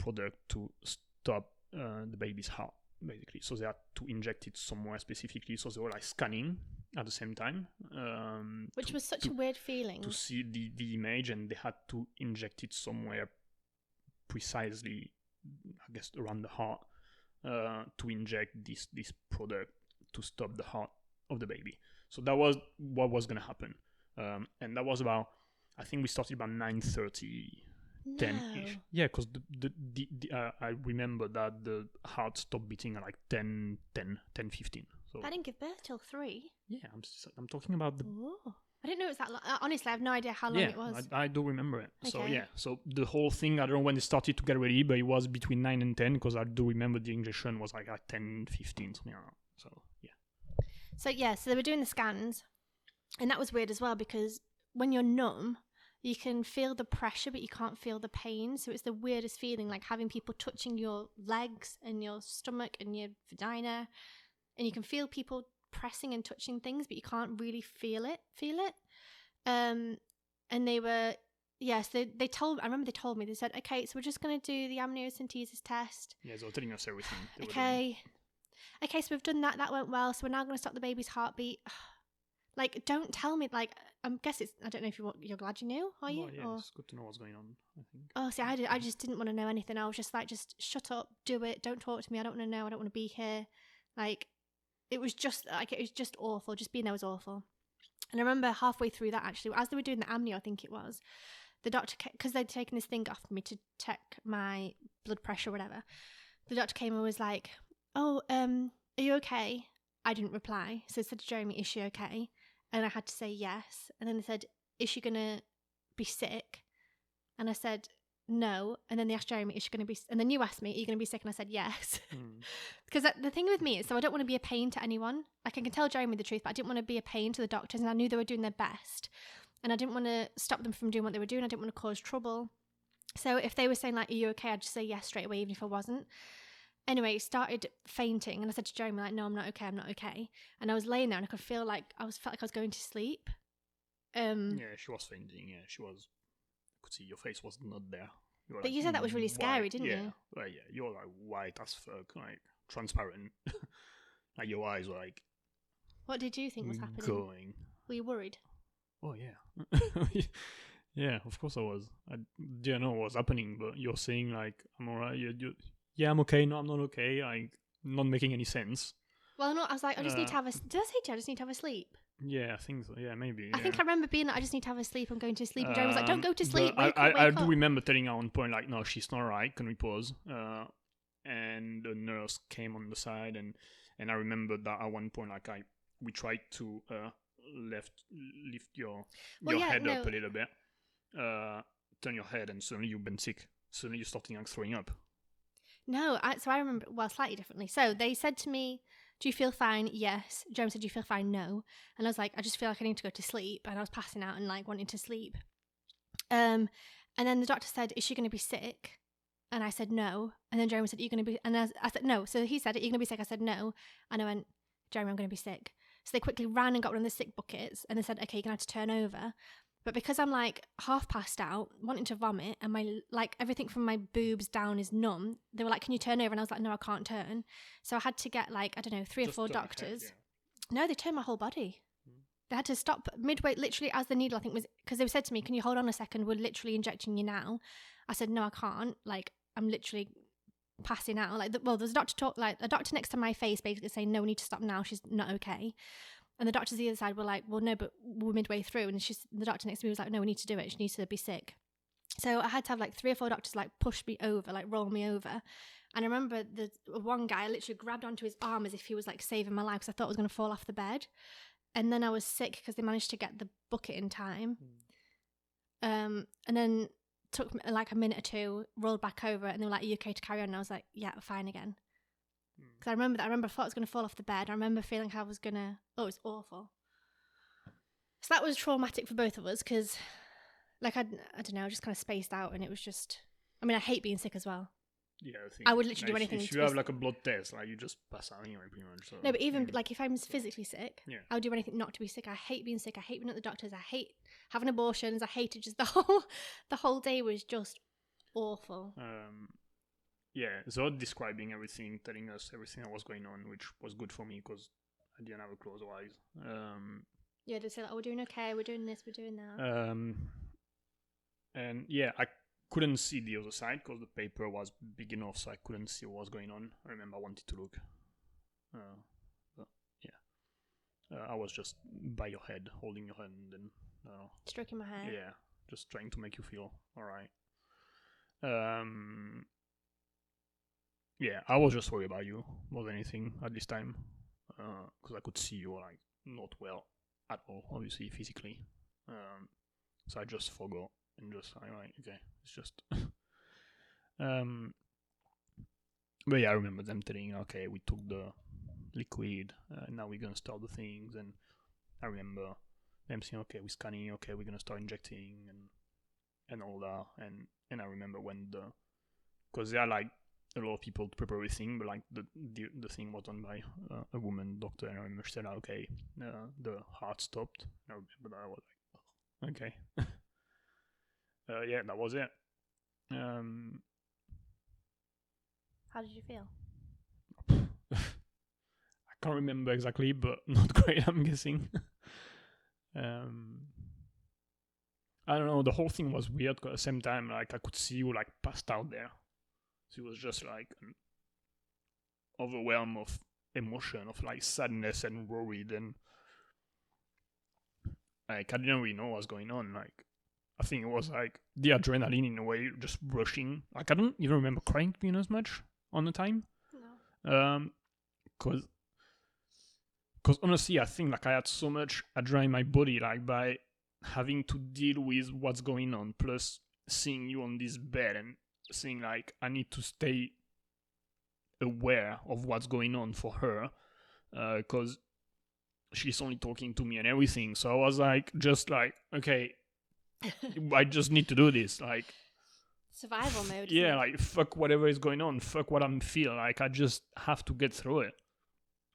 product to stop uh, the baby's heart, basically. So they had to inject it somewhere specifically. So they were like scanning at the same time. Um, Which to, was such to, a weird feeling. to see the, the image, and they had to inject it somewhere precisely, I guess, around the heart uh, to inject this this product to stop the heart of the baby. So that was what was going to happen, um, and that was about. I think we started about nine thirty 10 ish. No. Yeah, because the, the, the, the, uh, I remember that the heart stopped beating at like 10, 10, 10 15. So, I didn't give birth till three. yeah, I'm, I'm talking about the. Oh. I didn't know it was that long. Uh, honestly, I have no idea how long yeah, it was. I, I do remember it. Okay. So, yeah, so the whole thing, I don't know when it started to get ready, but it was between 9 and 10 because I do remember the injection was like at 10, 15, something like that. So, yeah. So yeah, so they were doing the scans, and that was weird as well because when you're numb, you can feel the pressure, but you can't feel the pain. So it's the weirdest feeling, like having people touching your legs and your stomach and your vagina, and you can feel people pressing and touching things, but you can't really feel it. Feel it. Um, and they were. Yes, they, they told. I remember they told me. They said, "Okay, so we're just going to do the amniocentesis test. Yeah, were telling us everything. Okay. Okay, so we've done that. That went well. So we're now going to stop the baby's heartbeat. Like, don't tell me. Like, I guess it's. I don't know if you want. You're glad you knew, are you? Well, yeah, Or- it's good to know what's going on, I think. oh, see, I did. I just didn't want to know anything. I was just like, just shut up, do it. Don't talk to me. I don't want to know. I don't want to be here. Like, it was just like it was just awful. Just being there was awful. And I remember halfway through that, actually, as they were doing the amnio, I think it was, the doctor, because they'd taken this thing off me to check my blood pressure or whatever, the doctor came and was like, Oh, um, are you okay? I didn't reply. So I said to Jeremy, Is she okay? And I had to say yes. And then they said, Is she going to be sick? And I said, No. And then they asked Jeremy, Is she going to be, s-" and then you asked me, Are you going to be sick? And I said, Yes. Hmm. Because that- the thing with me is, so I don't want to be a pain to anyone. Like I can tell Jeremy the truth, but I didn't want to be a pain to the doctors, and I knew they were doing their best, and I didn't want to stop them from doing what they were doing. I didn't want to cause trouble. So if they were saying like, "Are you okay?" I'd just say yes straight away, even if I wasn't. Anyway, started fainting, and I said to Jeremy like, "No, I'm not okay. I'm not okay." And I was laying there, and I could feel like I was felt like I was going to sleep. Um, Yeah, she was fainting. Yeah, she was. I could see your face was not there. You But like, you said that was really "Mm, scary, white." didn't yeah. you? Well, yeah, you're like white as fuck, like transparent. like your eyes were like what did you think was happening? going. Were you worried? Oh yeah, yeah. Of course I was. I didn't know what was happening, but you're saying like I'm alright. You, you, yeah, I'm okay. No, I'm not okay. Like not making any sense. Well, no. I was like, I just need to Uh, have a. Did I say to you, I just need to have a sleep? Yeah, I think so. Yeah, maybe. I think I remember being like, I just need to have a sleep. I'm going to sleep. And Jeremy was like, Don't Um, go to sleep. I, Wake I, up, I do remember telling her one point, like, no, she's not right. Can we pause? Uh, and the nurse came on the side, and and I remember that at one point, like, I we tried to uh left lift your Well, your yeah, head up a little bit, uh, turn your head, and suddenly you've been sick. Suddenly you're starting like throwing up. No, I, so I remember, well, slightly differently. So they said to me, Do you feel fine? Yes. Jeremy said, Do you feel fine? No. And I was like, I just feel like I need to go to sleep. And I was passing out and like wanting to sleep. Um, And then the doctor said, Is she going to be sick? And I said, No. And then Jeremy said, Are you going to be, and I, I said, No. So he said, Are you going to be sick? I said, No. And I went, Jeremy, I'm going to be sick. So they quickly ran and got one of the sick buckets and they said, Okay, you're going to have to turn over. But because I'm like half passed out, wanting to vomit, and my like everything from my boobs down is numb, they were like, "Can you turn over?" And I was like, "No, I can't turn." So I had to get like I don't know three or four your head, doctors. yeah. No, they turned my whole body. Mm. They had to stop midway, literally as the needle I think was because they said to me, "Can you hold on a second? We're literally injecting you now." I said, "No, I can't. Like I'm literally passing out. Like the, well, there's a doctor talk like a doctor next to my face basically saying, "No, we need to stop now. She's not okay." And the doctors the other side were like, "Well, no, but we're midway through." And she's the doctor next to me was like, "No, we need to do it. She needs to be sick." So I had to have like three or four doctors like push me over, like roll me over. And I remember the one guy I literally grabbed onto his arm as if he was like saving my life because I thought I was going to fall off the bed. and then I was sick because they managed to get the bucket in time. Um, and then took like a minute or two, rolled back over, and they were like, "Are you okay to carry on?" And I was like, "Yeah, fine again." Because I remember that. I remember I thought I was going to fall off the bed. I remember feeling like I was going to. Oh, it was awful. So that was traumatic for both of us because, like, I, I don't know, I just kind of spaced out, and it was just. I mean, I hate being sick as well. Yeah, I, think, I would literally do anything If you have like a blood test, like you just pass out anyway, pretty much. So, No, but even mm. like if I'm physically sick, Yeah. I would do anything not to be sick. I hate being sick. I hate being at the doctors. I hate having abortions. I hated just the whole the whole day was just awful. um, yeah, Zod describing everything, telling us everything that was going on, which was good for me because I didn't have a closed eyes. Um, Yeah, they say like, oh, we're doing okay. We're doing this. We're doing that. um, and yeah, I couldn't see the other side because the paper was big enough, so I couldn't see what was going on. I remember I wanted to look, uh, but yeah, uh, I was just by your head, holding your hand, and uh, Stroking my hair. yeah, just trying to make you feel all right. Um, yeah, I was just worried about you more than anything at this time, because I could see you were like not well at all, obviously physically. Um, so I just forgot and just I like, okay, it's just. um, but yeah, I remember them telling, okay, we took the liquid, uh, now we're gonna start the things, and I remember them saying, okay, we're scanning, okay, we're gonna start injecting and and all that, and and I remember when the because they are like a lot of people to prepare everything, but like the the, the thing was done by uh, a woman doctor, and I remember she said, okay, uh, the heart stopped. I remember that I was like, okay, uh, yeah, that was it. Um, How did you feel? I can't remember exactly, but not great. I'm guessing. um, I don't know. The whole thing was weird. 'cause at the same time, like I could see you like passed out there, it was just like an overwhelm of emotion, of like sadness and worried, and like I didn't really know what was going on. Like I think it was like the adrenaline in a way, just rushing. Like I don't even remember crying to be honest much on the time. No. Um, cause, cause honestly, I think like I had so much adrenaline in my body, like by having to deal with what's going on, plus seeing you on this bed and seeing like I need to stay aware of what's going on for her, uh, cause she's only talking to me and everything. So I was like, just like, okay, I just need to do this, like Survival mode. yeah like fuck whatever is going on fuck what i'm feeling like i just have to get through it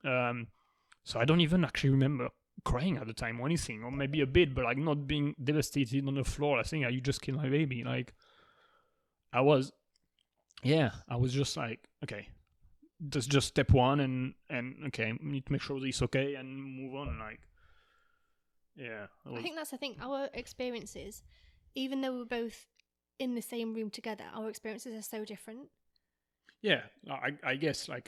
um so i don't even actually remember crying at the time or anything or maybe a bit but like not being devastated on the floor i think you just killed my baby like i was yeah i was just like okay that's just step one and and okay need to make sure this okay and move on like yeah I was- think that's the thing. Our experiences, even though we're both in the same room together, our experiences are so different. Yeah, I, I guess I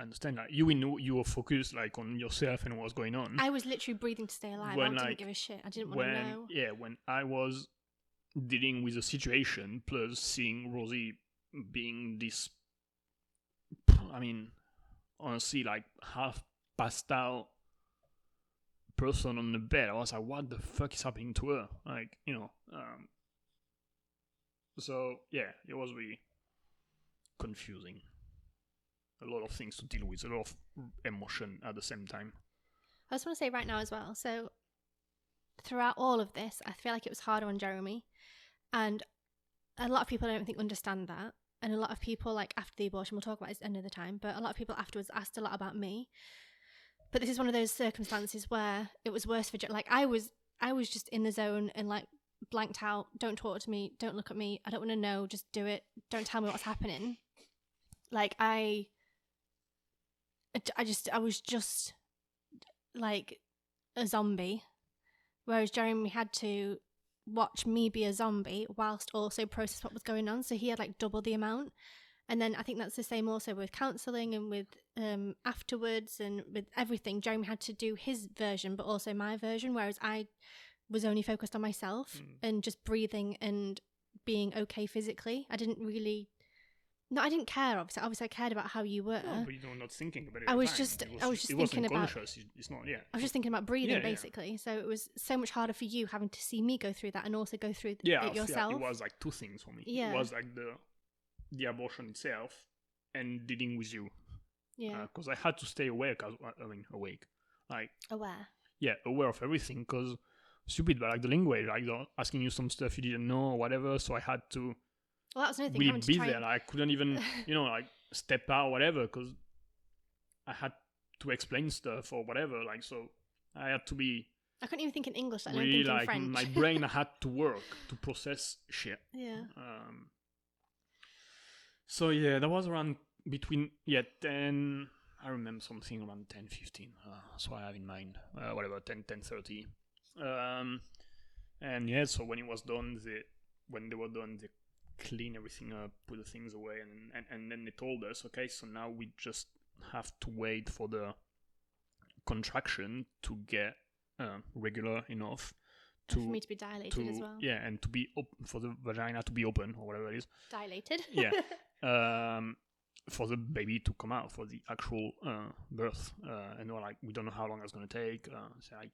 understand like you knew you were focused like on yourself and what's going on. I was literally breathing to stay alive. When, I didn't like, give a shit. I didn't want when to know. yeah, when I was dealing with the situation plus seeing Rosie being this I mean honestly like half passed out person on the bed, I was like, what the fuck is happening to her? Like, you know, um so yeah, it was really confusing. A lot of things to deal with, a lot of emotion at the same time. I just want to say right now as well. So, throughout all of this, I feel like it was harder on Jeremy, and a lot of people I don't think understand that. And a lot of people, like after the abortion, we'll talk about this another time. But a lot of people afterwards asked a lot about me. But this is one of those circumstances where it was worse for. Like I was, I was just in the zone and like blanked out. Don't talk to me. Don't look at me. I don't want to know. Just do it. Don't tell me what's happening. Like I, I just, I was just like a zombie, whereas Jeremy had to watch me be a zombie whilst also process what was going on. So he had like double the amount. And then I think that's the same also with counselling and with um, afterwards and with everything. Jeremy had to do his version, but also my version, whereas I was only focused on myself Mm. and just breathing and being okay physically. I didn't really No, I didn't care. Obviously, obviously, I cared about how you were. No, but you're not thinking about it. I was time. just- It I was just it wasn't thinking about- conscious. It's- not. Yeah. I was just thinking about breathing, Yeah, yeah. basically. So it was so much harder for you having to see me go through that and also go through yeah, it yourself. it was like two things for me. Yeah. It was like the the abortion itself and dealing with you yeah, uh, because I had to stay awake. I mean, awake, like aware. yeah, aware of everything. Because stupid, but like the language, like the, asking you some stuff you didn't know or whatever. So I had to Well, that was another thing. really having to be try there. and- Like, I couldn't even, you know, like step out, or whatever, because I had to explain stuff or whatever. Like, so I had to be I couldn't even think in English. Alone really think in like French. my brain had to work to process shit. yeah. Um, so yeah, that was around between yeah ten. I remember something around 10, 15. Uh, that's what I have in mind. Uh, whatever, 10, 10, 30. Um, and yeah, so when it was done, they when they were done, they clean everything up, put the things away, and, and and then they told us, okay, so now we just have to wait for the contraction to get uh, regular enough to for me to be dilated to as well. yeah, and to be op- for the vagina to be open or whatever it is. Dilated. Yeah. Um, for the baby to come out for the actual uh, birth, uh, and we're like, we don't know how long it's gonna take. Uh, so like,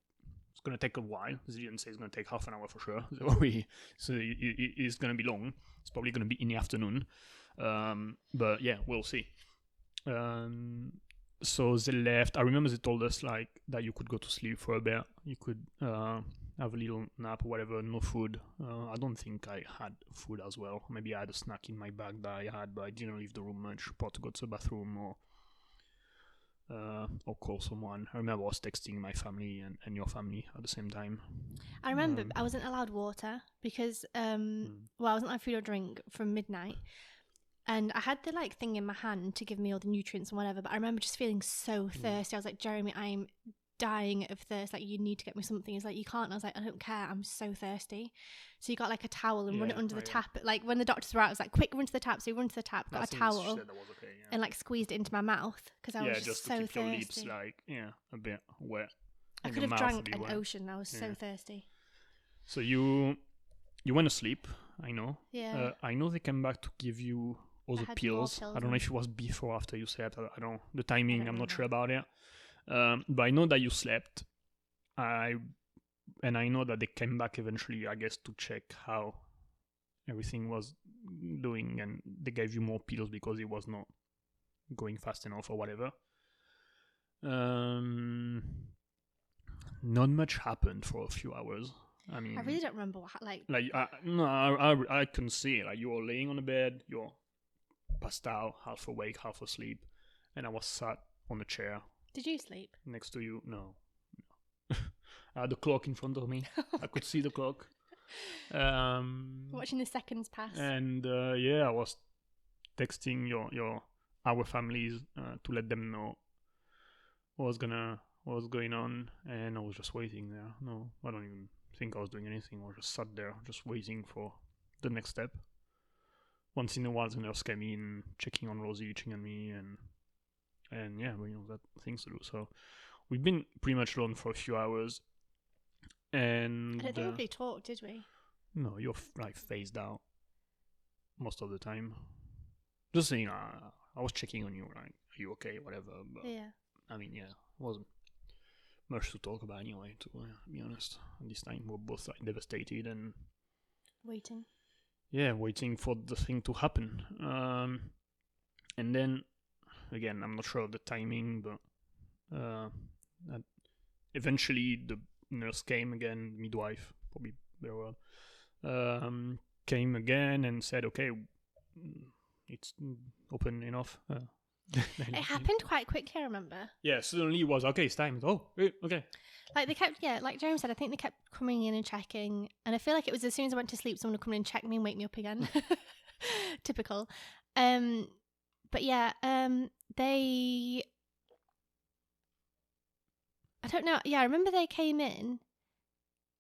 it's gonna take a while. They didn't say it's gonna take half an hour for sure. So we, so it, it, it's gonna be long. It's probably gonna be in the afternoon. Um, but yeah, we'll see. Um, so they left. I remember they told us like that you could go to sleep for a bit. You could uh, have a little nap or whatever. No food. Uh, I don't think I had food as well. Maybe I had a snack in my bag that I had, but I didn't leave the room much. Probably to go to the bathroom or uh, or call someone. I remember I was texting my family and, and your family at the same time. I remember Um, I wasn't allowed water because um Mm. well I wasn't allowed food or drink from midnight. And I had the like thing in my hand to give me all the nutrients and whatever, but I remember just feeling so Mm. thirsty. I was like, Jeremy, I'm dying of thirst. Like, you need to get me something. He's like, you can't. And I was like, I don't care. I'm so thirsty. So you got like a towel and run it under oh, the yeah. tap. Like when the doctors were out, I was like, quick, run to the tap. So we run to the tap, got That's a towel, that okay, yeah. and like squeezed it into my mouth because I yeah, was just, just to so keep thirsty. your lips like yeah a bit wet. I could have drank an wet. ocean. I was so thirsty. So you you went to sleep. I know. Yeah. Uh, I know they came back to give you all the pills. pills I don't know if it was before or after you slept. I, I don't. The timing. don't I'm not remember. sure about it. Um, but I know that you slept. I and I know that they came back eventually. I guess to check how everything was doing, and they gave you more pills because it was not going fast enough or whatever. Um, not much happened for a few hours. I mean, I really don't remember what like. like I, no, I, I, I can see. Like you were laying on the bed, you're passed out, half awake, half asleep, and I was sat on a chair Did you sleep? next to you. No, no. I had the clock in front of me. I could see the clock. Um, Watching the seconds pass. and uh, yeah, I was texting your your our families uh, to let them know what was gonna what was going on, and I was just waiting there. No, I don't even think I was doing anything. I was just sat there, just waiting for the next step. Once in a while, the nurse came in, checking on Rosie, checking on me, and and yeah, we know that things to do. So we've been pretty much alone for a few hours, and I don't think uh, we really talked, did we? no, you're f- like phased out most of the time. Just saying, uh, I was checking on you, like, are you okay, whatever. But Yeah. I mean, yeah, wasn't much to talk about anyway. To uh, be honest, and this time we're both like devastated and Waiting. yeah, waiting for the thing to happen. Um, and then again, I'm not sure of the timing, but uh, eventually the nurse came again, midwife, probably very well, um, came again and said, okay, mm, it's open enough. Uh, It happened quite quickly, I remember. Yeah, suddenly it was okay. It's time. Oh, okay. Like they kept, yeah, like Jeremy said, I think they kept coming in and checking, and I feel like it was as soon as I went to sleep, someone would come in and check me and wake me up again. Typical. Um, but yeah, um, they. I don't know. Yeah, I remember they came in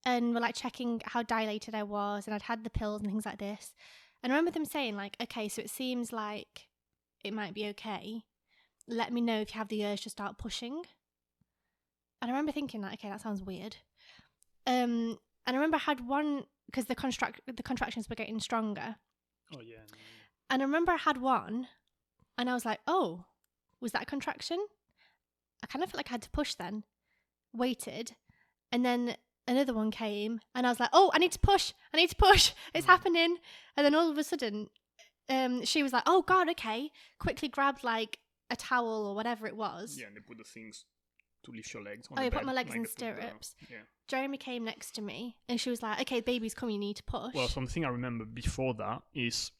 and were like checking how dilated I was, and I'd had the pills and things like this. And I remember them saying like, "Okay, so it seems like it might be okay. Let me know if you have the urge to start pushing." And I remember thinking like, okay, that sounds weird. Um, and I remember I had one because the contract the contractions were getting stronger, Oh yeah. And I remember I had one and I was like, oh, was that a contraction? I kind of felt like I had to push then, waited, and then another one came and I was like, oh, I need to push, I need to push, it's Mm. happening. And then all of a sudden, um, she was like, oh God, okay, quickly grabbed like a towel or whatever it was. Yeah, and they put the things to lift your legs. On Oh, you put my legs like in they put the- stirrups. yeah. Jeremy came next to me and she was like, okay, baby's coming, you need to push. Well, something I remember before that is,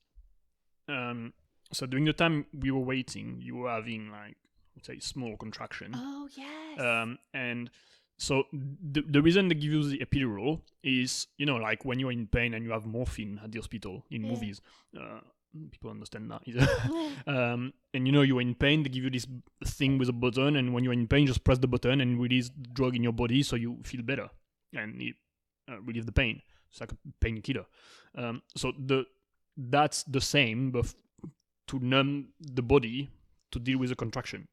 um, so during the time we were waiting, you were having like, let's say, small contraction. oh, yes. Um, and so the, the reason they give you the epidural is, you know, like when you're in pain and you have morphine at the hospital in Yeah. movies. Uh, people understand that. either. um, and you know you're in pain, they give you this thing with a button, and when you're in pain, just press the button and release the drug in your body so you feel better and it uh, relieve the pain. It's like a painkiller. Um, so the that's the same, but to numb the body to deal with the contraction.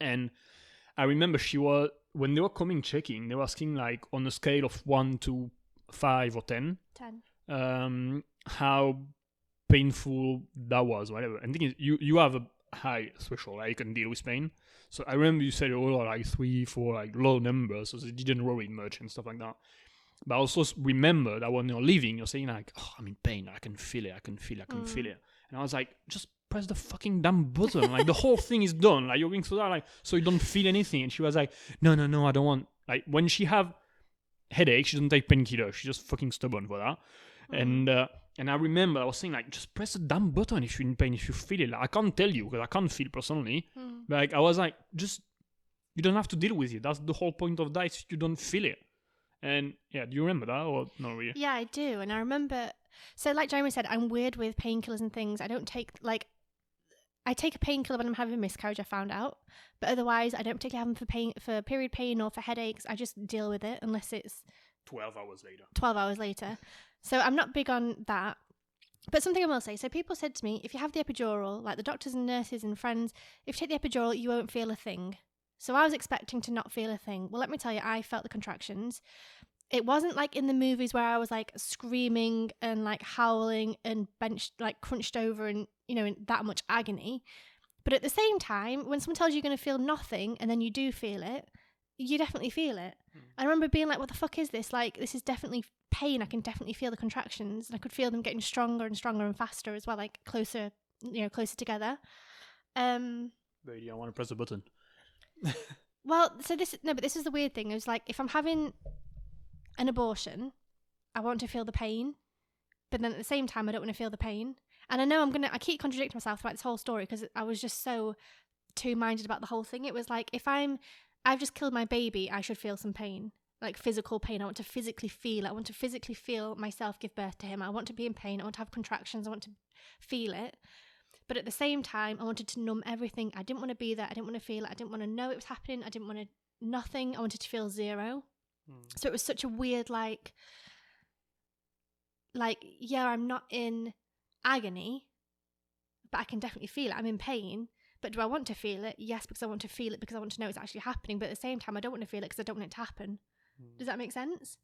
And I remember she was when they were coming checking, they were asking like on a scale of one to five or ten, 10. um, how painful that was, whatever. And thing is, you you have a high threshold, like you can deal with pain. So I remember you said oh like three, four, like low numbers, so they didn't worry much and stuff like that. But I also remember that when you're leaving, you're saying like, "Oh, I'm in pain. I can feel it. I can feel it. I can feel it." And I was like, "Just press the fucking damn button. like the whole thing is done. Like you're going through that, like so you don't feel anything." And she was like, "No, no, no. I don't want." Like when she have headache, she doesn't take painkiller. She's just fucking stubborn for that. And uh, and I remember I was saying like, just press the damn button if you're in pain, if you feel it. Like, I can't tell you because I can't feel personally. Mm. But like I was like, just you don't have to deal with it. That's the whole point of that. You don't feel it. And yeah, do you remember that or not really? Yeah, I do. And I remember, so like Jeremy said, I'm weird with painkillers and things. I don't take, like, I take a painkiller when I'm having a miscarriage, I found out. But otherwise, I don't particularly have them for pain, for period pain or for headaches. I just deal with it unless it's Twelve hours later. 12 hours later. So I'm not big on that. But something I will say so people said to me, if you have the epidural, like the doctors and nurses and friends, if you take the epidural, you won't feel a thing. So I was expecting to not feel a thing. Well, let me tell you, I felt the contractions. It wasn't like in the movies where I was like screaming and like howling and benched, like crunched over and, you know, in that much agony. But at the same time, when someone tells you you're going to feel nothing and then you do feel it, you definitely feel it. I remember being like, what the fuck is this? Like, this is definitely pain. I can definitely feel the contractions. And I could feel them getting stronger and stronger and faster as well, like closer, you know, closer together. Um, But I want to press the button. well, so this, no, but this is the weird thing. It was like, if I'm having an abortion, I want to feel the pain. But then at the same time, I don't want to feel the pain. And I know I'm to, I keep contradicting myself throughout this whole story because I was just so two minded about the whole thing. It was like, if I'm, I've just killed my baby, I should feel some pain, like physical pain. I want to physically feel. I want to physically feel myself give birth to him. I want to be in pain. I want to have contractions. I want to feel it. But at the same time, I wanted to numb everything. I didn't want to be there. I didn't want to feel it. I didn't want to know it was happening. I didn't want to nothing. I wanted to feel zero. Mm. So it was such a weird, like, like yeah, I'm not in agony, but I can definitely feel it. I'm in pain. But do I want to feel it? Yes, because I want to feel it because I want to know it's actually happening. But at the same time, I don't want to feel it because I don't want it to happen. Does that make sense?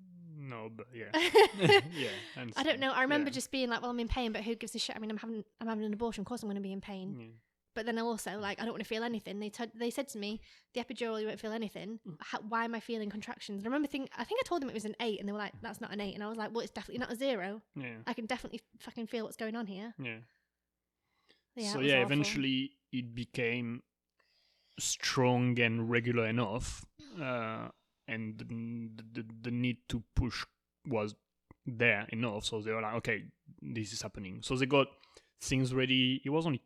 Mm, no, but yeah. yeah. I don't know. I remember yeah. just being like, "Well, I'm in pain, but who gives a shit?" I mean, I'm having I'm having an abortion. Of course, I'm going to be in pain. Yeah. But then also, like, I don't want to feel anything. They t- they said to me, "The epidural, you won't feel anything." Mm. How, why am I feeling contractions? And I remember thinking, I think I told them it was an eight, and they were like, "That's not an eight. And I was like, "Well, it's definitely not a zero. Yeah. I can definitely fucking feel what's going on here." Yeah. Yeah, so yeah, awful. eventually it became strong and regular enough, uh, and the, the the need to push was there enough. So they were like, okay, this is happening. So they got things ready. It was only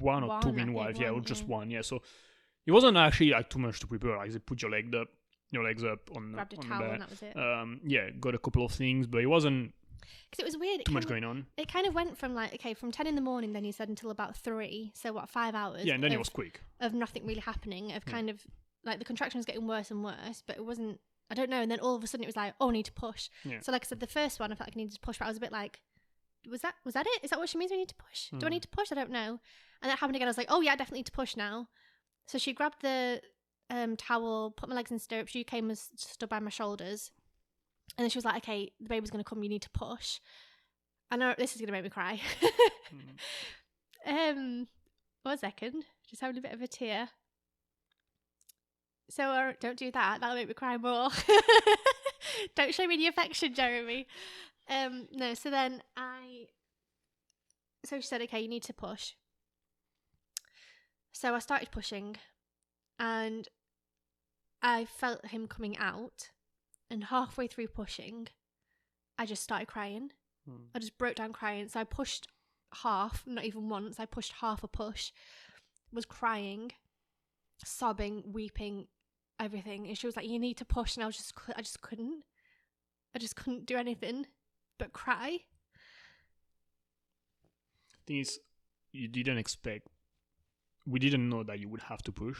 one or One, two midwives, yeah, or just yeah. one, yeah. So it wasn't actually like too much to prepare. Like they put your leg up, your legs up on grabbed a on towel the and that was it. Um, yeah, got a couple of things, but it wasn't Because it was weird. It too much of- going on. It kind of went from like okay, from ten in the morning, then you said until about three. So what, five hours? Yeah, and then it was quick. of nothing really happening, of Yeah. kind of like the contraction was getting worse and worse, but it wasn't. I don't know. And then all of a sudden it was like, oh, I need to push. Yeah. So like I said, the first one I felt like I needed to push, but I was a bit like, was that was that it? Is that what she means? We need to push? Do I Hmm. need to push? I don't know. And that happened again. I was like, oh yeah, I definitely need to push now. So she grabbed the um, towel, put my legs in stirrups. She came and stood by my shoulders, and then she was like, okay, the baby's gonna come. You need to push. I know this is going to make me cry. Mm. um, one second, just having a bit of a tear. So uh, don't do that. That'll make me cry more. don't show me any affection, Jeremy. Um, no. So then I. So she said, "Okay, you need to push." So I started pushing, and I felt him coming out, and halfway through pushing, I just started crying. Mm. I just broke down crying. So I pushed half, not even once. I pushed half a push, was crying, sobbing, weeping, everything. And she was like, "You need to push," and I was just, I just couldn't. I just couldn't do anything but cry. thing is, you didn't expect. We didn't know that you would have to push.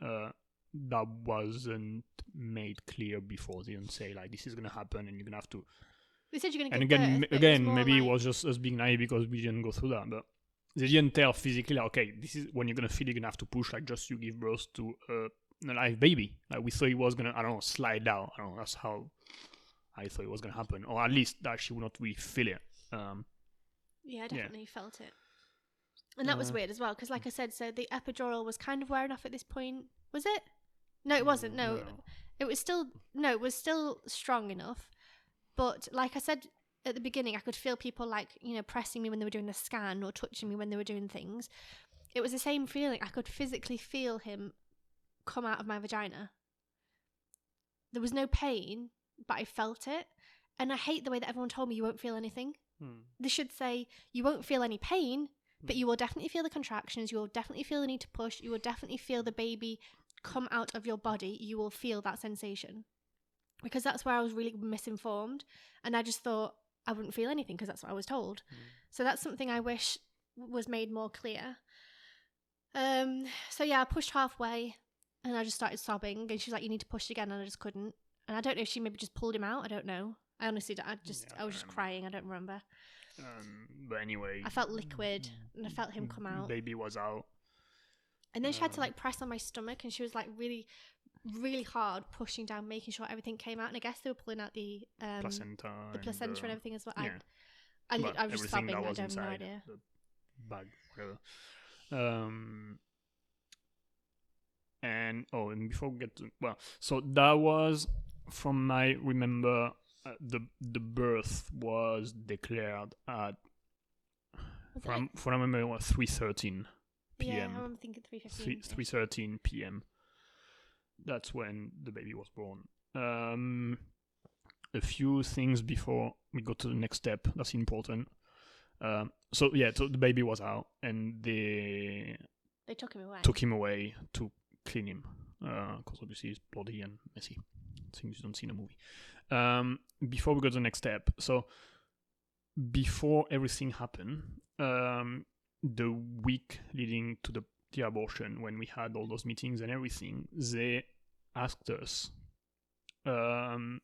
Uh, that wasn't made clear before. They didn't say like this is gonna happen and you're gonna have to. They said you're gonna And again, birth, m- it was again, maybe it was just us being naive because we didn't go through that. But they didn't tell physically. Like, okay, this is when you're gonna feel you're gonna have to push. Like just you give birth to a, a live baby. Like we thought it was gonna. I don't know, slide down. I don't know. That's how I thought it was gonna happen, or at least that she would not really feel it. Um, Yeah, I Yeah. definitely felt it. And that was Uh, weird as well, because like I said, so the epidural was kind of wearing off at this point. Was it? No, it wasn't. No, no. it was still no, it was still strong enough. But like I said at the beginning, I could feel people like you know pressing me when they were doing the scan or touching me when they were doing things. It was the same feeling. I could physically feel him come out of my vagina. There was no pain, but I felt it. And I hate the way that everyone told me you won't feel anything hmm. they should say you won't feel any pain, but Mm. you will definitely feel the contractions. You will definitely feel the need to push. You will definitely feel the baby come out of your body. You will feel that sensation. Because that's where I was really misinformed. And I just thought I wouldn't feel anything because that's what I was told. Mm. So that's something I wish was made more clear. Um, so yeah, I pushed halfway and I just started sobbing. And she's like, You need to push again. And I just couldn't. And I don't know if she maybe just pulled him out. I don't know. I honestly, don't, I just, Yeah, I was just um, crying. I don't remember. Um, but anyway, I felt liquid and I felt him come out. Baby was out. And then she had to um, like press on my stomach and she was like really, really hard pushing down, making sure everything came out. And I guess they were pulling out the um, placenta. the placenta and, uh, everything as well. yeah. I, I, I was just sobbing. I don't have no idea. bag, whatever. Um, and oh, and before we get to well, so that was from my remember uh, the the birth was declared at Was from from I remember it was three thirteen yeah, I'm thinking three fifteen. three thirteen p.m. That's when the baby was born. Um, a few things before we go to the next step. That's important. Um, so yeah, so the baby was out, and they They took him away. took him away to clean him because obviously he's bloody and messy. Things you don't see in a movie. Um, before we go to the next step, so before everything happened, um, the week leading to the, the abortion, when we had all those meetings and everything, they asked us, um,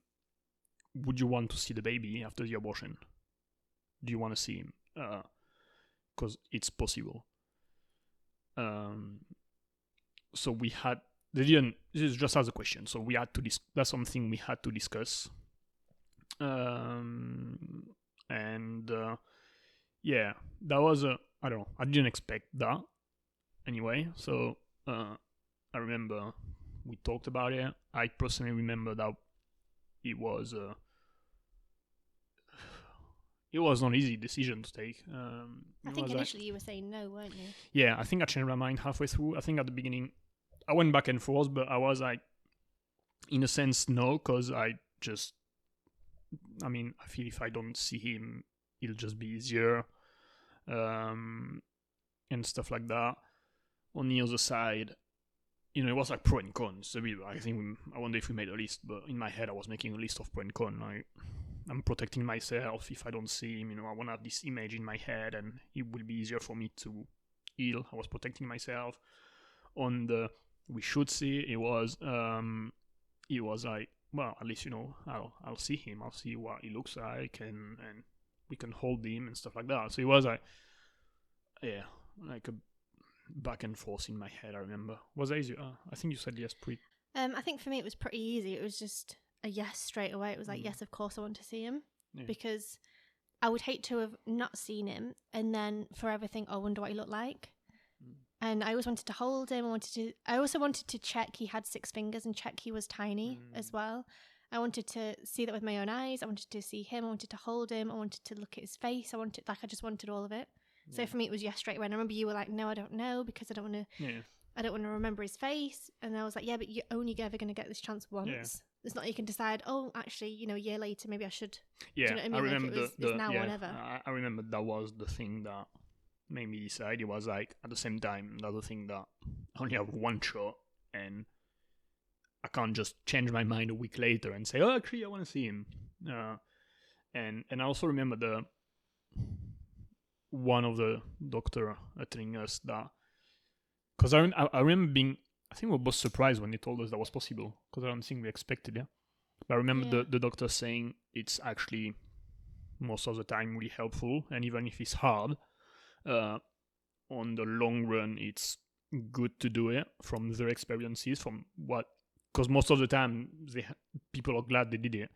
"Would you want to see the baby after the abortion? Do you want to see him? Because it's possible." Um, so we had they didn't this is just as a question so we had to dis- that's something we had to discuss um and uh, yeah that was a i don't know i didn't expect that anyway so uh i remember we talked about it i personally remember that it was uh it was not easy decision to take um I think was, like- initially you were saying no, weren't you? yeah, I think I changed my mind halfway through. I think at the beginning, I went back and forth, but I was like, in a sense, no, because I just, I mean, I feel if I don't see him, it'll just be easier, um, and stuff like that. On the other side, you know, it was like pro and cons. I think we, I wonder if we made a list, but in my head, I was making a list of pro and con. Like, I'm protecting myself if I don't see him. You know, I want to have this image in my head, and it will be easier for me to heal. I was protecting myself. On the we should see, it was um, it was like well, at least you know I'll I'll see him. I'll see what he looks like, and and we can hold him and stuff like that. So it was like yeah, like a back and forth in my head. I remember was that easy? Uh, I think you said yes, pretty. Um, I think for me it was pretty easy. It was just a yes straight away. It was like, Mm. yes, of course I want to see him Yeah. because I would hate to have not seen him and then forever think, oh, I wonder what he looked like. And I always wanted to hold him. I wanted to. I also wanted to check he had six fingers and check he was tiny as Mm. well. I wanted to see that with my own eyes. I wanted to see him. I wanted to hold him. I wanted to look at his face. I wanted, like, I just wanted all of it. So for me, it was yes straight away. And I remember you were like, "No, I don't know because I don't want to. yeah. I don't want to remember his face." And I was like, "Yeah, but you're only ever going to get this chance once. It's not like you can decide. Oh, actually, you know, a year later, maybe I should." Yeah, know what I I, mean? Like, it remember was- the, it's the yeah. I, I remember that was the thing that made me decide. It was like at the same time another thing that I only have one shot and I can't just change my mind a week later and say, "Oh, actually, I want to see him." Uh, and and I also remember the one of the doctor telling us that because I, I remember being I think we were both surprised when they told us that was possible because I don't think we expected it. But I remember Yeah. the, the doctor saying it's actually most of the time really helpful, and even if it's hard, uh, on the long run, it's good to do it from their experiences, from what because most of the time they people are glad they did it,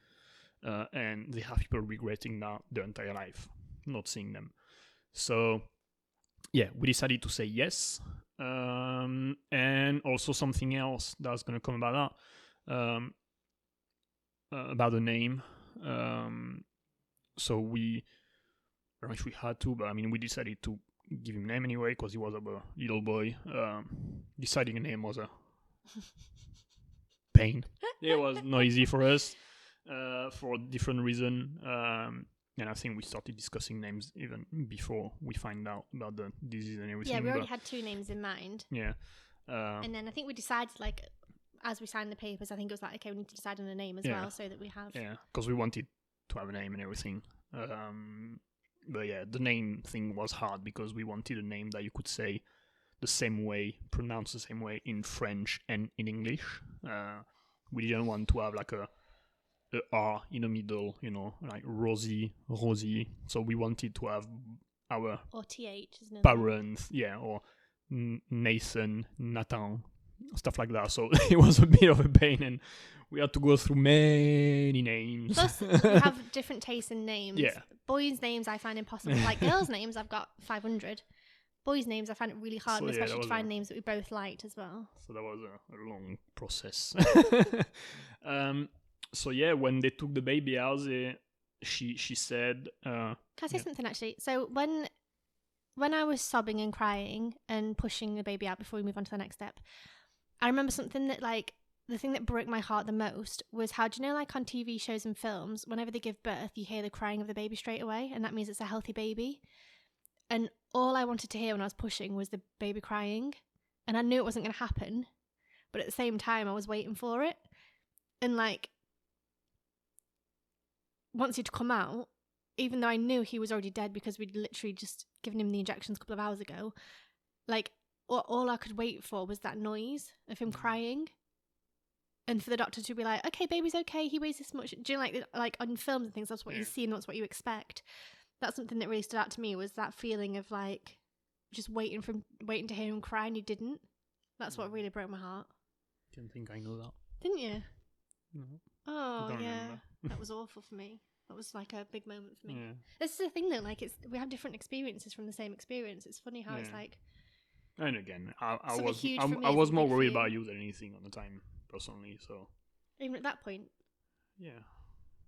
uh, and they have people regretting now their entire life not seeing them. So yeah, we decided to say yes. Um, and also something else that's gonna come about that. Um, uh, about the name. Um, so we, I don't know if we had to, but I mean, we decided to give him a name anyway because he was a little boy. Um, deciding a name was a pain. it was not easy for us uh, for different reason. Um, and I think we started discussing names even before we find out about the disease and everything. Yeah, we but- already had two names in mind, yeah. Uh, and then I think we decided like as we signed the papers, I think it was like, okay, we need to decide on a name as Yeah. well, so that we have. Yeah, because we wanted to have a name and everything. Um, but yeah, the name thing was hard because we wanted a name that you could say the same way, pronounce the same way in French and in English. Uh, we didn't want to have like a, a R in the middle, you know, like Rosie, Rosie. So we wanted to have our Or th, isn't it? parents, yeah, or Nathan, Nathan, stuff like that. So it was a bit of a pain, and we had to go through many names. Plus, we have different tastes in names. Yeah. Boys' names I find impossible. Like girls' names, I've got 500. Boys' names, I find it really hard, So, and yeah, especially to find a- names that we both liked as well. so that was a, a long process. um, so yeah, when they took the baby out, they, she she said, uh, Can I say Yeah. something actually? So when when I was sobbing and crying and pushing the baby out before we move on to the next step, I remember something that like the thing that broke my heart the most was how do you know like on TV shows and films, whenever they give birth, you hear the crying of the baby straight away, and that means it's a healthy baby. And all I wanted to hear when I was pushing was the baby crying, and I knew it wasn't going to happen, but at the same time I was waiting for it, and like once he'd come out, even though I knew he was already dead because we'd literally just given him the injections a couple of hours ago, like all, I could wait for was that noise of him crying. And for the doctor to be like, "Okay, baby's okay. He weighs this much." Do you know, like like on films and things? That's what you see and that's what you expect. That's something that really stood out to me was that feeling of like just waiting from waiting to hear him cry, and he didn't. That's what Mm. really broke my heart. "Didn't think I knew that." Didn't you? No, Oh yeah, that was awful for me. That was like a big moment for me. Yeah. This is the thing though, like it's we have different experiences from the same experience. It's funny how it's like And again, I, I was me I was more worried about you than anything on the time, personally. So even at that point. yeah,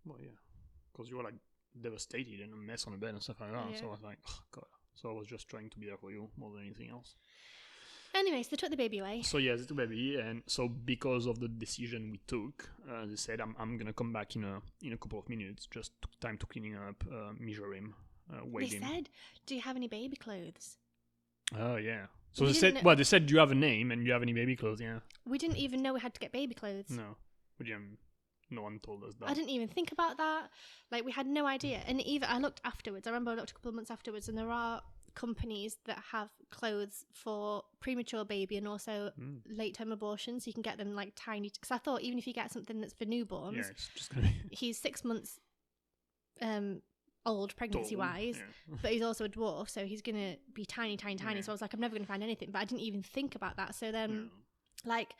well yeah, because you were like devastated and a mess on the bed and stuff like that. So I was like, oh, God. So I was just trying to be there for you more than anything else. Anyway, so they took the baby away. So yeah, the baby, and so because of the decision we took, uh, they said I'm, I'm gonna come back in a in a couple of minutes. Just took time to cleaning up, uh, measure him, uh, They weigh him. said, "Do you have any baby clothes?" Oh yeah. So We they said, well, they said, do you have a name and do you have any baby clothes? Yeah. We didn't even know we had to get baby clothes. No. But yeah, no one told us that. I didn't even think about that. Like we had no idea. And even I looked afterwards. I remember I looked a couple of months afterwards, and there are companies that have clothes for premature baby and also Mm. late term abortion, so you can get them like tiny. Because I thought even if you get something that's for newborns, Yeah, it's just gonna be he's six months um old pregnancy wise. tall, but he's also a dwarf, so he's gonna be tiny, tiny, tiny. Yeah. So I was like, I'm never gonna find anything. But I didn't even think about that. So Yeah. then like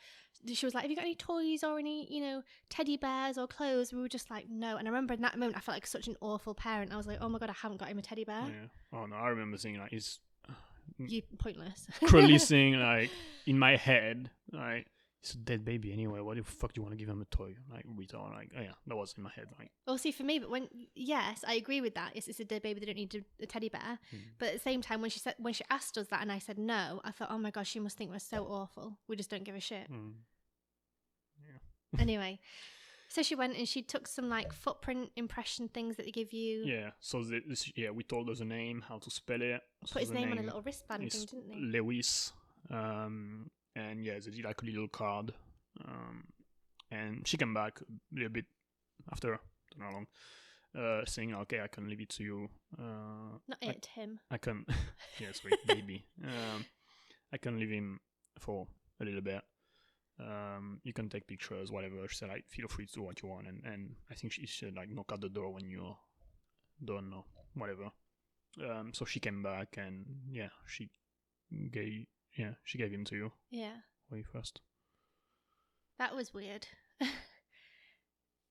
she was like, "Have you got any toys or any, you know, teddy bears or clothes?" We were just like, "No." And I remember in that moment, I felt like such an awful parent. I was like, "Oh my god, I haven't got him a teddy bear. Yeah. Oh no, I remember seeing like he's uh, You pointless." releasing like in my head like it's a dead baby anyway. What the fuck do you want to give him a toy? Like retard. Like oh, yeah, that was in my head. Like Well, see, for me, but when yes, I agree with that. It's, it's a dead baby; they don't need a, a teddy bear. Hmm. But at the same time, when she said when she asked us that, and I said no, I thought, oh my gosh, she must think we're so awful. We just don't give a shit. mm, anyway, so she went and she took some like footprint impression things that they give you. yeah. So the, this, yeah, we told us a name, how to spell it. So Put his the name on a little wristband is thing, didn't they? Lewis. Um, and yeah, they did like a little card. Um, and she came back a little bit after, I don't know how long, uh, saying, okay, I can leave it to you. Uh, Not I- it, him. I can, yes, wait, baby. Um, I can leave him for a little bit. Um, you can take pictures, whatever. She said, like, feel free to do what you want. And, and I think she said, like, knock at the door when you're done or whatever. Um, so she came back and, yeah, she gave, yeah, she gave him to you. Yeah, Way first. that was weird.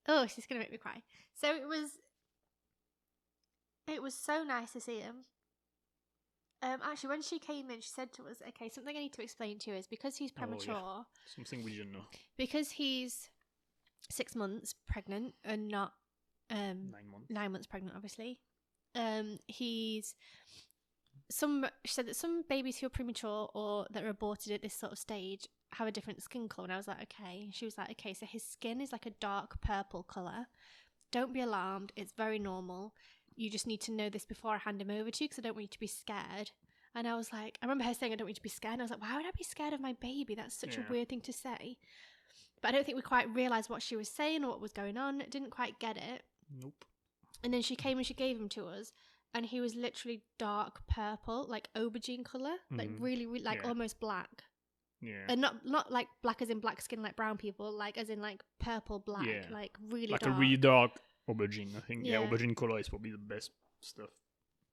oh, she's gonna make me cry. So it was. It was so nice to see him. Um, actually, when she came in, she said to us, "Okay, something I need to explain to you is because he's Oh, yeah. premature, Something we didn't know. because he's six months pregnant and not um Nine months. nine months pregnant, obviously. Um, he's some. She said that some babies who are premature or that are aborted at this sort of stage have a different skin color. And I was like, okay. She was like, okay, so his skin is like a dark purple color. Don't be alarmed. It's very normal. You just need to know this before I hand him over to you because I don't want you to be scared. And I was like, I remember her saying, I don't want you to be scared. And I was like, why would I be scared of my baby? That's such Yeah. a weird thing to say. But I don't think we quite realised what she was saying or what was going on. Didn't quite get it. Nope. And then she came and she gave him to us, and he was literally dark purple, like aubergine color, like Mhm. really, really, like Yeah. almost black, Yeah. and not not like black as in black skin like brown people, like as in like purple black, Yeah. like really like dark. a really dark aubergine, I think. Yeah, Yeah. aubergine color is probably the best stuff.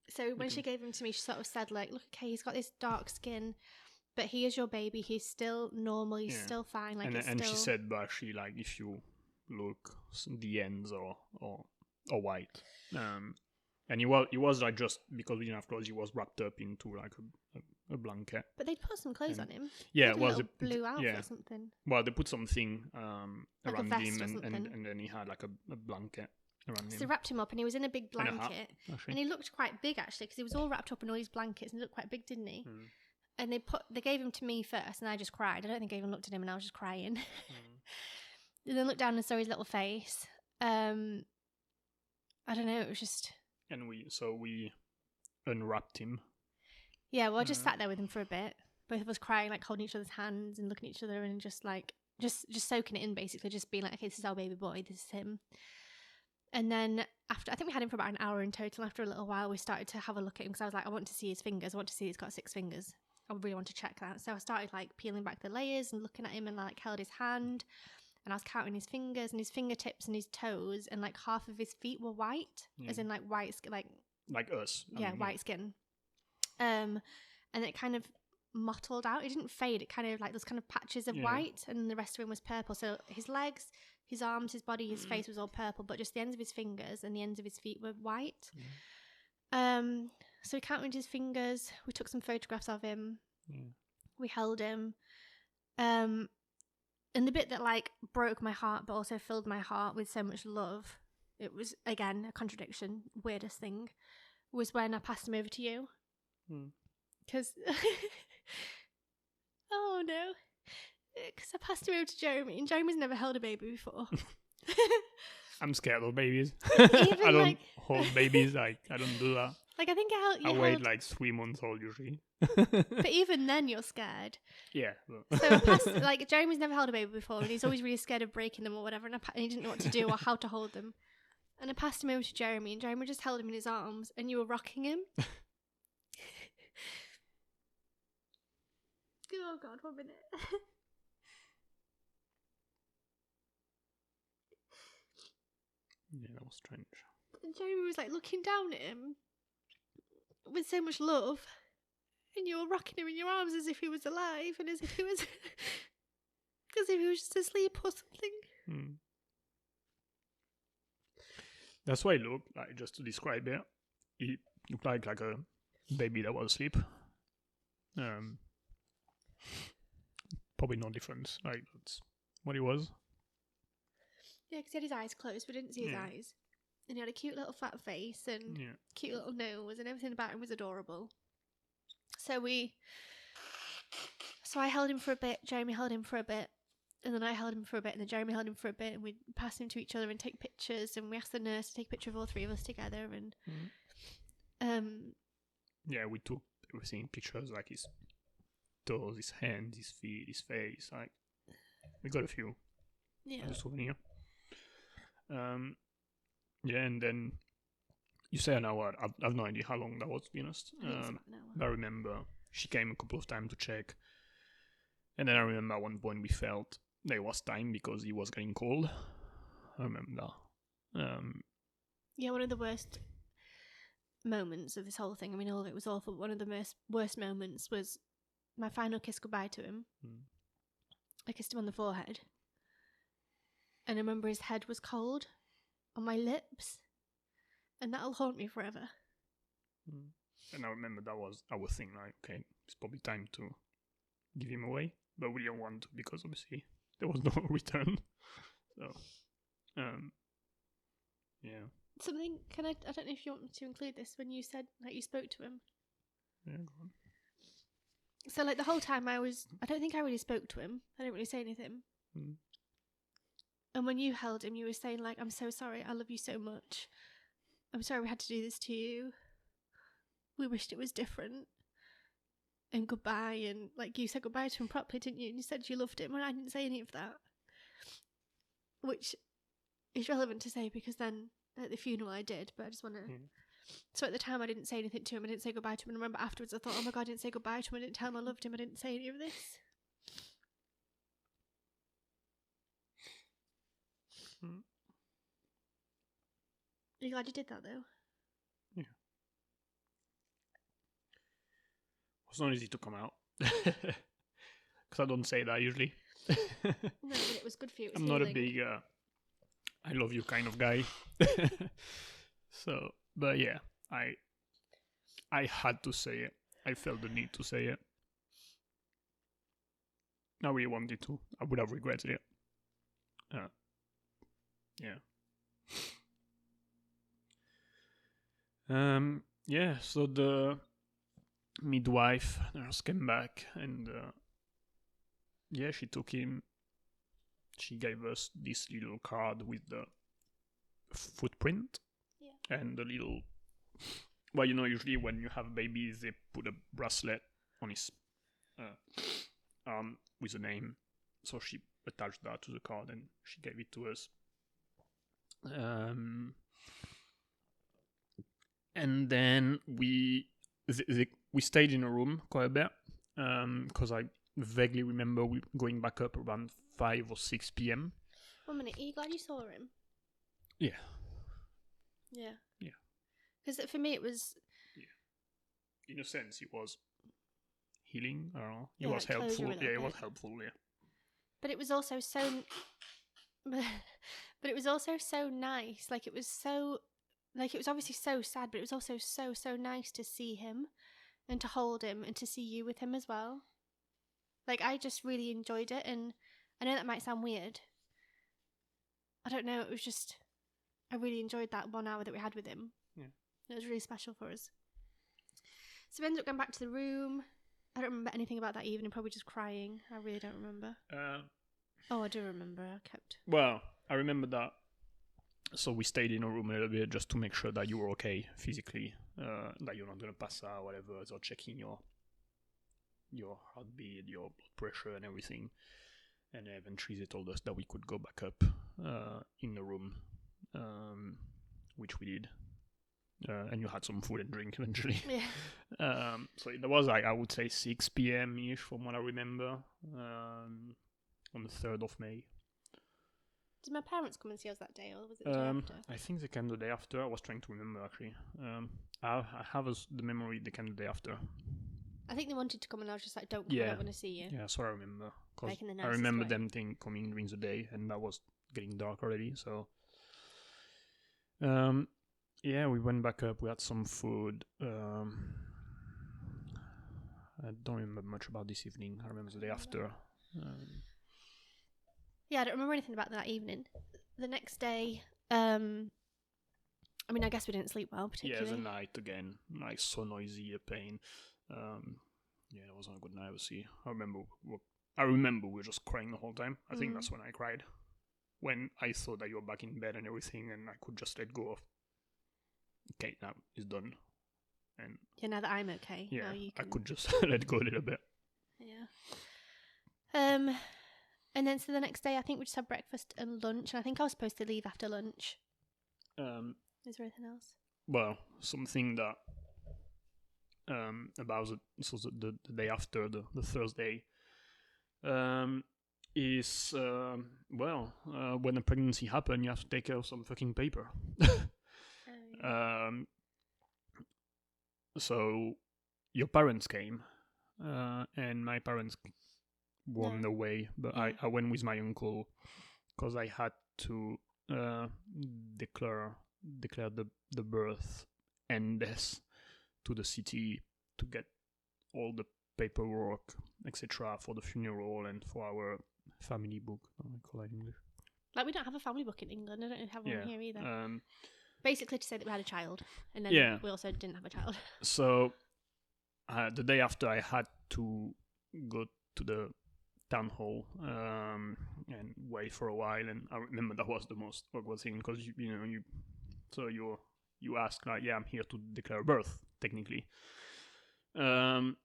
so when she gave him to me, she sort of said like, "Look, okay, he's got this dark skin, but he is your baby. He's still normal. He's Yeah. still fine. Like and and still." she said, but she like if you look, the ends are or or white. Um, and he was he was like just because we didn't have clothes, he was wrapped up into like a, a, a blanket. but they put some clothes and- on him. Yeah, it was a, blue outfit yeah. or something. Well, they put something um Like around him, and, and and then he had like a, a blanket around So they wrapped him up, and he was in a big And blanket. actually. And he looked quite big actually, because he was all wrapped up in all these blankets and he looked quite big, didn't he? Mm. And they put they gave him to me first, and I just cried. I don't think I even looked at him, and I was just crying. Mm. and then looked down and saw his little face. Um, I don't know. It was just And we so we unwrapped him. yeah. Well, I just Mhm. sat there with him for a bit. Both of us crying, like holding each other's hands and looking at each other, and just like just just soaking it in, basically, just being like, okay, this is our baby boy. This is him. And then after, I think we had him for about an hour in total. After a little while, we started to have a look at him because I was like, I want to see his fingers. I want to see he's got six fingers. I really want to check that. So I started like peeling back the layers and looking at him and like held his hand. And I was counting his fingers and his fingertips and his toes. And like half of his feet were white, as in like white, like, Like us. I yeah, mean, white skin. Um, and it kind of mottled out. It didn't fade. It kind of like those kind of patches of Yeah. white, and the rest of him was purple. So his legs, his arms, his body, his face was all purple, but just the ends of his fingers and the ends of his feet were white. Um, so we counted his fingers. We took some photographs of him. Yeah. We held him. Um, and the bit that like broke my heart, but also filled my heart with so much love. It was again a contradiction. Weirdest thing was when I passed him over to you Hmm. because oh no because i passed him over to jeremy and jeremy's never held a baby before I'm scared of babies. I don't like- hold babies. Like I don't do that. like i think i held, you I wait like three months old usually. but even then you're scared yeah. so passed, like jeremy's never held a baby before and he's always really scared of breaking them or whatever and, I, and he didn't know what to do or how to hold them and i passed him over to jeremy and jeremy just held him in his arms and you were rocking him oh god one minute yeah, that was strange. And Jeremy was like looking down at him with so much love. And you were rocking him in your arms as if he was alive and as if he was as if he was just asleep or something. Hmm. That's why he looked like. Just to describe it, he looked like like a baby that was asleep. Um, probably no difference. Like that's what he was. Yeah, because he had his eyes closed, we didn't see his Yeah. eyes. And he had a cute little fat face and Yeah. cute little nose, and everything about him was adorable. So we. So I held him for a bit, Jeremy held him for a bit, and then I held him for a bit, and then Jeremy held him for a bit, and we'd pass him to each other and take pictures, and we asked the nurse to take a picture of all three of us together, and. Mhm. Um, Yeah, we took everything pictures like his toes, his hands, his feet, his face. Like we got a few yeah. as a souvenir. Um, yeah, and then you say an hour. I've, I've no idea how long that was. To be honest, I um, hour. I remember she came a couple of times to check, and then I remember at one point we felt there was time because he was getting cold. I remember that. Um, Yeah, one of the worst moments of this whole thing. I mean, all of it was awful. But one of the most worst moments was my final kiss goodbye to him. Mm. I kissed him on the forehead, and I remember his head was cold on my lips, and that'll haunt me forever. And I remember that was our thing, like, okay, it's probably time to give him away, but we didn't want to because obviously there was no return. So, um, yeah, Something? Can I? I don't know if you want me to include this when you said like you spoke to him. yeah, go on. So like the whole time I was, I don't think I really spoke to him. I didn't really say anything. Mm. And when you held him, you were saying like, "I'm so sorry. I love you so much. I'm sorry we had to do this to you. We wished it was different." And goodbye, and like you said goodbye to him properly, didn't you? And you said you loved him, and I didn't say any of that, which is relevant to say because then at the funeral I did, but I just want to. Mm. So at the time I didn't say anything to him. I didn't say goodbye to him. And I remember afterwards I thought, oh my god, I didn't say goodbye to him. I didn't tell him I loved him. I didn't say any of this. Mm. Are you glad you did that though? It was not easy to come out because I don't say that usually. No, but it was good for you. I'm not a big uh, I love you kind of guy. so, but yeah, I I had to say it. I felt the need to say it. I really wanted to. I would have regretted it. Uh, yeah. Um. Yeah. So the midwife nurse came back and uh, yeah, she took him she gave us this little card with the footprint Yeah. and the little well you know usually when you have babies they put a bracelet on his uh, arm with a name so she attached that to the card and she gave it to us um, and then we th- th- we stayed in a room quite a bit um, because I vaguely remember we going back up around 5 or 6 p.m. One minute. Are you glad you saw him? Yeah. Yeah. Yeah. Because for me it was Yeah. In a sense, it was healing. I don't know. It Yeah, was helpful. Yeah, it was helpful. Yeah. but it was also so but it was also so nice like it was so like it was obviously so sad but it was also so so nice to see him and to hold him and to see you with him as well like i just really enjoyed it and i know that might sound weird i don't know it was just i really enjoyed that one hour that we had with him Yeah. it was really special for us so we ended up going back to the room i don't remember anything about that evening probably just crying i really don't remember Uh, Oh, I do remember. I kept. well, I remember that. So we stayed in a room a little bit just to make sure that you were okay physically, uh, that you're not gonna pass out, whatever. So checking your your heartbeat, your blood pressure, and everything. And eventually they told us that we could go back up uh, in the room, um, which we did. Uh, and you had some food and drink eventually. Yeah. Um, so it was like I would say 6 p.m. ish from what I remember um, on the 3rd of May. Did my parents come and see us that day, or was it the day Um, after? I think they came the day after. I was trying to remember actually. Um, I, I have as the memory they came the day after. I think they wanted to come, and I was just like, "Don't come. I Yeah. don't want to see you." Yeah, so I remember. 'cause Making the I nicest remember way. them thing coming during the day, and that was getting dark already. So, um, yeah, we went back up. We had some food. Um, I don't remember much about this evening. I remember the day after. Um, Yeah, I don't remember anything about that evening. The next day, um, I mean, I guess we didn't sleep well, particularly. yeah, the night again, like so noisy, a pain. Um, yeah, it wasn't a good night. See, I remember. I remember we were just crying the whole time. I think Mhm. that's when I cried. When I saw that you were back in bed and everything, and I could just let go of. Okay, now it's done, and yeah, now that I'm okay, yeah, now you I could just let go a little bit. Yeah. Um, and then so the next day, I think we just had breakfast and lunch, and I think I was supposed to leave after lunch. Um, Is there anything else? well, something that um about the, so the, the, day after the, the Thursday um is um well uh, when a pregnancy happen you have to take care of some fucking paper Oh, um so your parents came uh and my parents were on No. the way but I, Yeah. I went with my uncle because I had to uh declare declare the the birth and death to the city to get all the paperwork etc for the funeral and for our family book I call it English like we don't have a family book in England. I don't have one Yeah, here either. um Basically, to say that we had a child, and then Yeah. we also didn't have a child. so uh, the day after I had to go to the town hall um, and wait for a while, and I remember that was the most awkward thing because you, you know you so you you ask like yeah I'm here to declare birth technically, um,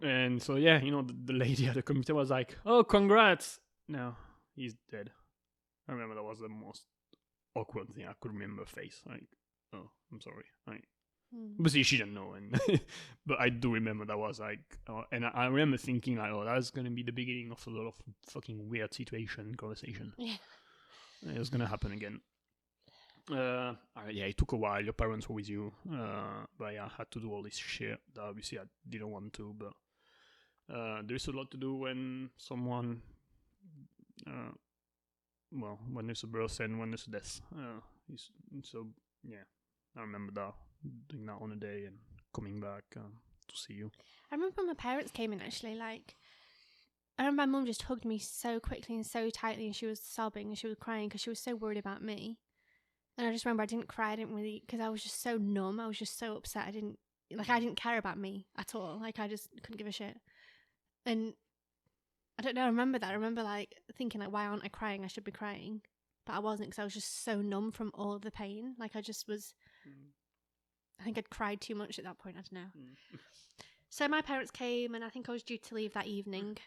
and so yeah you know the, the lady at the computer was like oh congrats no he's dead. I remember that was the most awkward thing I could remember face like oh I'm sorry like. Obviously she didn't know and but i do remember that was like uh, and I, I remember thinking like oh that's gonna be the beginning of a lot of fucking weird situation conversation. Yeah. it was gonna happen again. Uh yeah it took a while. Your parents were with you uh but yeah i had to do all this shit that obviously i didn't want to but uh there's a lot to do when someone uh well when there's a birth and when there's a death uh it's, so yeah i remember that doing that on a day and coming back um, to see you I remember when my parents came in. Actually, like I remember my mum just hugged me so quickly and so tightly, and she was sobbing and she was crying because she was so worried about me. And I just remember I didn't cry. I didn't really because I was just so numb. I was just so upset. I didn't like I didn't care about me at all. Like I just couldn't give a shit. And I don't know. I remember that. I remember like thinking like, why aren't I crying? I should be crying, but I wasn't because I was just so numb from all of the pain. Like I just was. I think I'd cried too much at that point. I don't know. So my parents came, and I think I was due to leave that evening.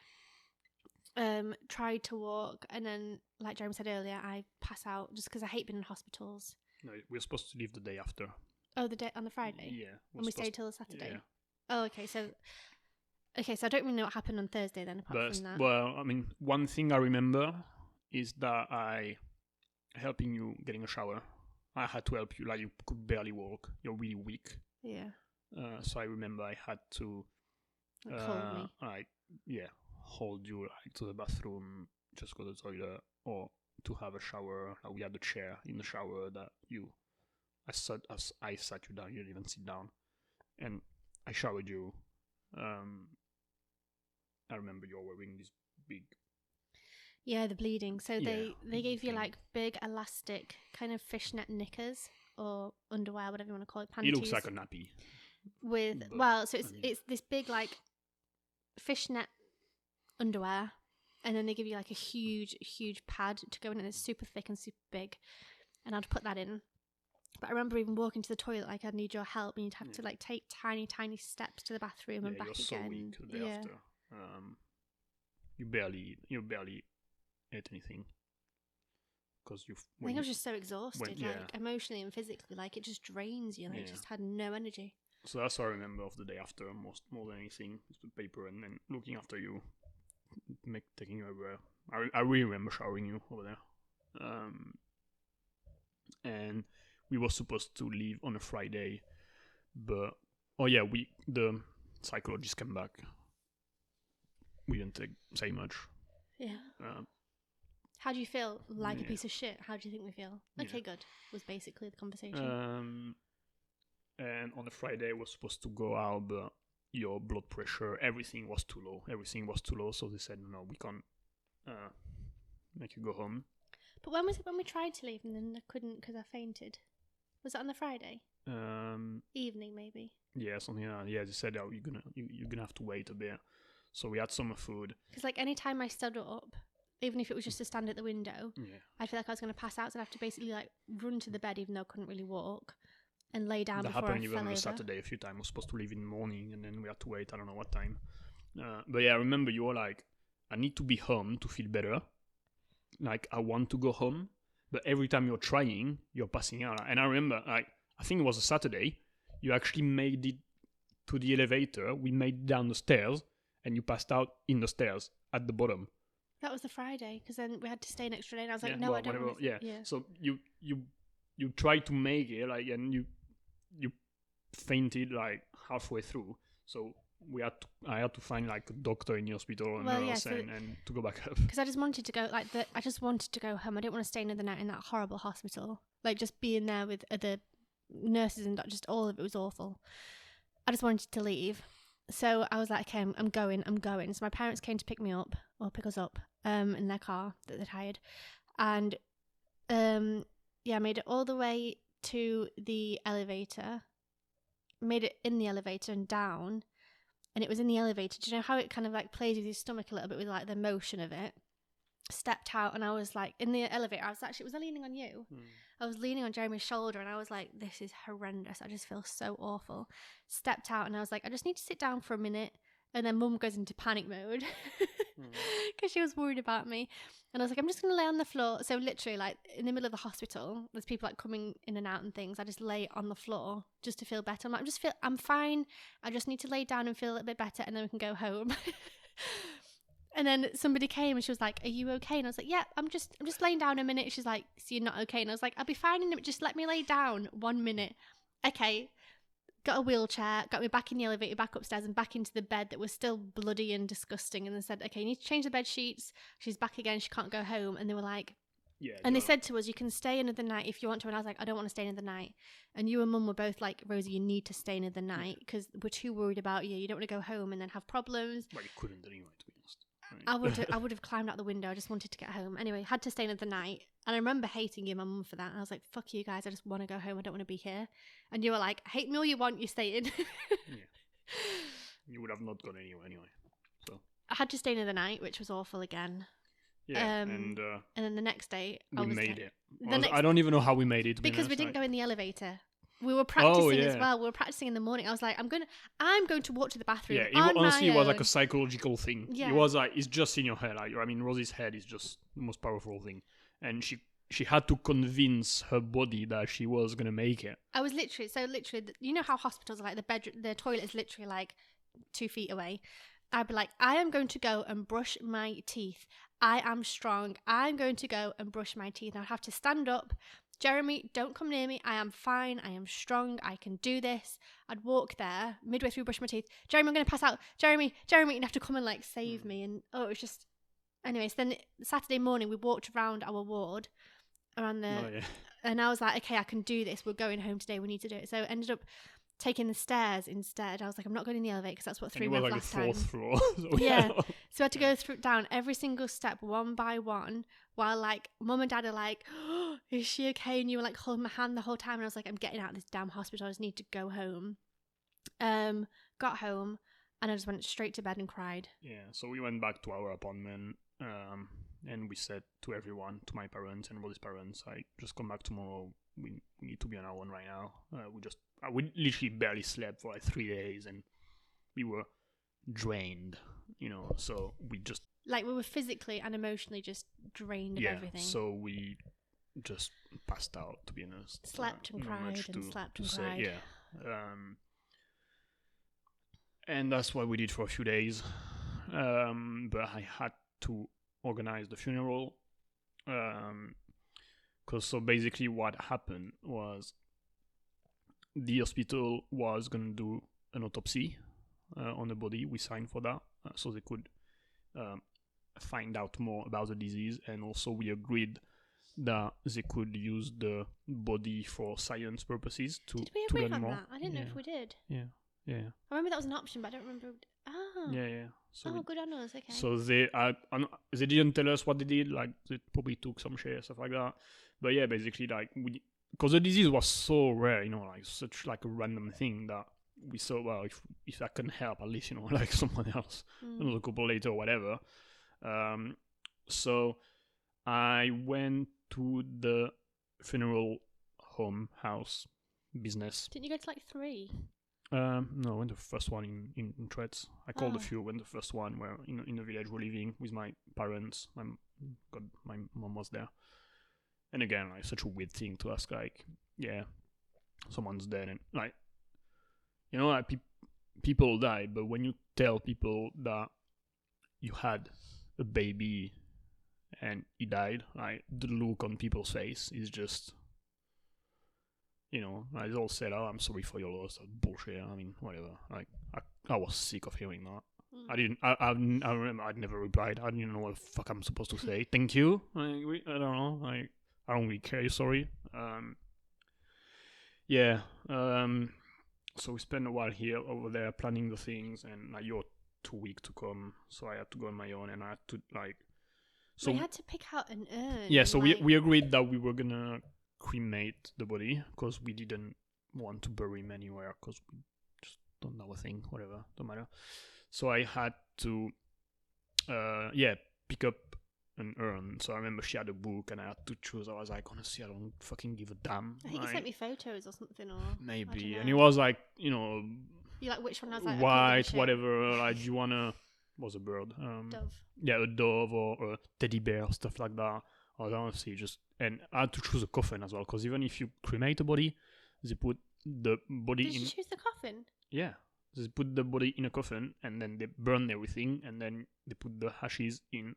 Um, tried to walk, and then, like Jeremy said earlier, I pass out just because I hate being in hospitals. no we're supposed to leave the day after Oh, the day on the Friday, yeah and we supposed- stayed till the Saturday. yeah. Oh, okay. So, okay, so I don't really know what happened on Thursday then, apart But from that. well, I mean, one thing I remember is that I helping you getting a shower. I had to help you, like you could barely walk. You're really weak. yeah, Uh, so I remember I had to, like, uh, me. like, yeah, hold you like to the bathroom, just go to the toilet, or to have a shower. Like we had a chair in the shower that you, I sat, I s- I sat you down. You didn't even sit down, and I showered you. Um, I remember you're wearing this big Yeah, the bleeding. So they Yeah, they gave you like big elastic kind of fishnet knickers or underwear, whatever you want to call it. It looks like a nappy. with but, well, so I it's mean- it's this big like fishnet underwear, and then they give you like a huge huge pad to go in, and it's super thick and super big, and I'd put that in. But I remember even walking to the toilet, like I'd need your help, and you'd have to like take tiny tiny steps to the bathroom and yeah, back you're so again. weak the day yeah. after. Um, you barely, you barely ate anything because you. I think I was just so exhausted, yeah. like emotionally and physically, like it just drains you. Like Yeah. just had no energy. So that's what I remember of the day after most more than anything. Is the paper and then looking after you, make taking you everywhere. I I really remember showering you over there. Um, and we were supposed to leave on a Friday, but oh yeah, we the psychologist came back. We didn't take, say much. Yeah. Uh, How do you feel? Like a piece of shit. How do you think we feel? Yeah. Okay, good. Was basically the conversation. Um, and on a Friday, was supposed to go out, but your blood pressure, everything was too low. Everything was too low, so they said, no, we can't uh, make you go home. but when was it when we tried to leave and then I couldn't because I fainted? Was it on the Friday Um, evening? Maybe yeah, something like that. Yeah, they said, oh, you're gonna you, you're gonna have to wait a bit. So we had summer food. because like any time I stood up, even if it was just to stand at the window, Yeah, I feel like I was going to pass out. So I'd have to basically like run to the bed, even though I couldn't really walk, and lay down that happened I even on a over. Saturday a few times. We were supposed to leave in the morning, and then we had to wait. I don't know what time. Uh, but yeah, I remember you were like, I need to be home to feel better. Like I want to go home, but every time you're trying, you're passing out. And I remember, like, I think it was a Saturday. You actually made it to the elevator. We made it down the stairs, and you passed out in the stairs at the bottom. That was the Friday because then we had to stay an extra day, and I was like, yeah, no, well, I don't. whatever, yeah. yeah. So you you you try to make it like, and you you fainted like halfway through. So we had to, I had to find like a doctor in the hospital and Well, yeah, nurse so- and, and to go back up. because I just wanted to go like the I just wanted to go home. I didn't want to stay another night in that horrible hospital. Like just being there with other nurses and just all of it was awful. I just wanted to leave. So I was like, okay, I'm, I'm going, I'm going. So my parents came to pick me up or pick us up um in their car that they'd hired, and um yeah, made it all the way to the elevator. Made it in the elevator and down, and it was in the elevator. Do you know how it kind of like plays with your stomach a little bit with like the motion of it? Stepped out and I was like in the elevator. I was actually was I leaning on you? I was leaning on Jeremy's shoulder and I was like, this is horrendous. I just feel so awful. Stepped out and I was like, I just need to sit down for a minute. And then mum goes into panic mode hmm. because she was worried about me. And I was like, I'm just going to lay on the floor. So, literally, like in the middle of the hospital, there's people like coming in and out and things. I just lay on the floor just to feel better. I'm like, I'm just feel, I'm fine. I just need to lay down and feel a little bit better and then we can go home. And then somebody came and she was like, "Are you okay?" And I was like, "Yeah, I'm just, I'm just laying down a minute." She's like, "So you're not okay?" And I was like, "I'll be fine in a minute. Just let me lay down one minute." Okay. Got a wheelchair, got me back in the elevator, back upstairs, and back into the bed that was still bloody and disgusting. And they said, "Okay, you need to change the bed sheets." She's back again. She can't go home. And they were like, Yeah. and they said to us, "You can stay another night if you want to." And I was like, "I don't want to stay another night." And you and Mum were both like, "Rosie, you need to stay another night because we're too worried about you. You don't want to go home and then have problems." Well, you couldn't anyway, to be honest. Right. I would I would have climbed out the window. I just wanted to get home. Anyway, had to stay another night. And I remember hating you, and my mum, for that. And I was like, "Fuck you guys! I just want to go home. I don't want to be here." And you were like, "Hate me all you want. You're staying." you would have not gone anywhere anyway. So. I had to stay another night, which was awful again. Yeah, Um, and uh, And then the next day, I we made like- it. I, was- next- I don't even know how we made it. because we didn't like- go in the elevator. We were oh, practicing as yeah. well. We were practicing in the morning. I was like, "I'm gonna, I'm going to walk to the bathroom." Yeah, it on honestly was like a psychological thing. Yeah. It was like it's just in your head. Like I mean, Rosie's head is just the most powerful thing, and she she had to convince her body that she was gonna make it. I was literally so literally. You know how hospitals are like the bed, the toilet is literally like two feet away. I'd be like, I am going to go and brush my teeth. I am strong. I'm going to go and brush my teeth. I'd have to stand up. Jeremy, don't come near me. I am fine. I am strong. I can do this. I'd walk there midway through brush my teeth. Jeremy, I'm going to pass out. Jeremy, Jeremy, you'd have to come and like save Mm. me. And oh, it was just. Anyways, then Saturday morning we walked around our ward around the oh yeah, and I was like, okay, I can do this. We're going home today. We need to do it. So ended up taking the stairs instead. I was like, I'm not going in the elevator because that's what threw me off like last time. fourth floor. Yeah. So I had to go through down every single step one by one while like mum and dad are like, oh, is she okay? And you were like holding my hand the whole time. And I was like, I'm getting out of this damn hospital. I just need to go home. Um, got home and I just went straight to bed and cried. Yeah, so we went back to our apartment, um, and we said to everyone, to my parents and Rosie's parents, "I just come back tomorrow. We, we need to be on our own right now. Uh, we just, we literally barely slept for like three days, and we were drained, you know. So we just, Like we were physically and emotionally just drained of yeah. everything. So we just passed out. To be honest, Slept and cried and to- slept to and say, cried. Yeah. Um, and that's what we did for a few days. Um, but I had to organize the funeral. Um, cause so basically what happened was the hospital was gonna do an autopsy uh, on the body. We signed for that, uh, so they could um, find out more about the disease, and also we agreed that they could use the body for science purposes to Did we to learn on more. that? I didn't know if we did. Yeah, yeah, I remember that was an option, but I don't remember. Ah. yeah, yeah. So oh, we- good on us. Okay. So they, I they didn't tell us what they did. Like they probably took some share stuff like that. But yeah, basically like we, because the disease was so rare, you know, like such like a random thing that we thought, well, if if that can help, at least you know, like someone else, Mm. another couple later or whatever. Um, so I went to the funeral home house business. Didn't you go to like three? Um, no, I went to the first one in in, in Threads. I called a Oh. few. Went the first one where in in the village we're living with my parents. My God, my mom was there. And again, like such a weird thing to ask. Like, yeah, someone's dead, and like, you know, like peop people die, but when you tell people that you had a baby and he died, like the look on people's face is just you know, I all said, "Oh, I'm sorry for your loss." That's bullshit. I mean, whatever. Like, I, I was sick of hearing that. Mm. I didn't. I, I, I remember I'd never replied. I didn't know what the fuck I'm supposed to say. Thank you. Like, we, I don't know. Like, I don't really care. Sorry. Um. Yeah. Um. So we spent a while here over there planning the things, and like you're too weak to come, so I had to go on my own, and I had to like. So we had to pick out an urn. yeah, so we we agreed that we were gonna cremate the body because we didn't want to bury him anywhere because we just don't know a thing, whatever, don't matter. So I had to, uh, yeah, pick up an urn. So I remember she had a book and I had to choose. I was like, honestly, I don't fucking give a damn. I think you Like, sent me photos or something, or maybe, and he was like, you know, you like which one? I was like, I couldn't a white, whatever. Like, do you wanna? Was a bird. Um, Dove. yeah, a dove or a teddy bear, stuff like that. I was honestly just, and I had to choose a coffin as well, because even if you cremate a body, they put the body Did in. you choose the coffin? Yeah, they put the body in a coffin, and then they burn everything, and then they put the ashes in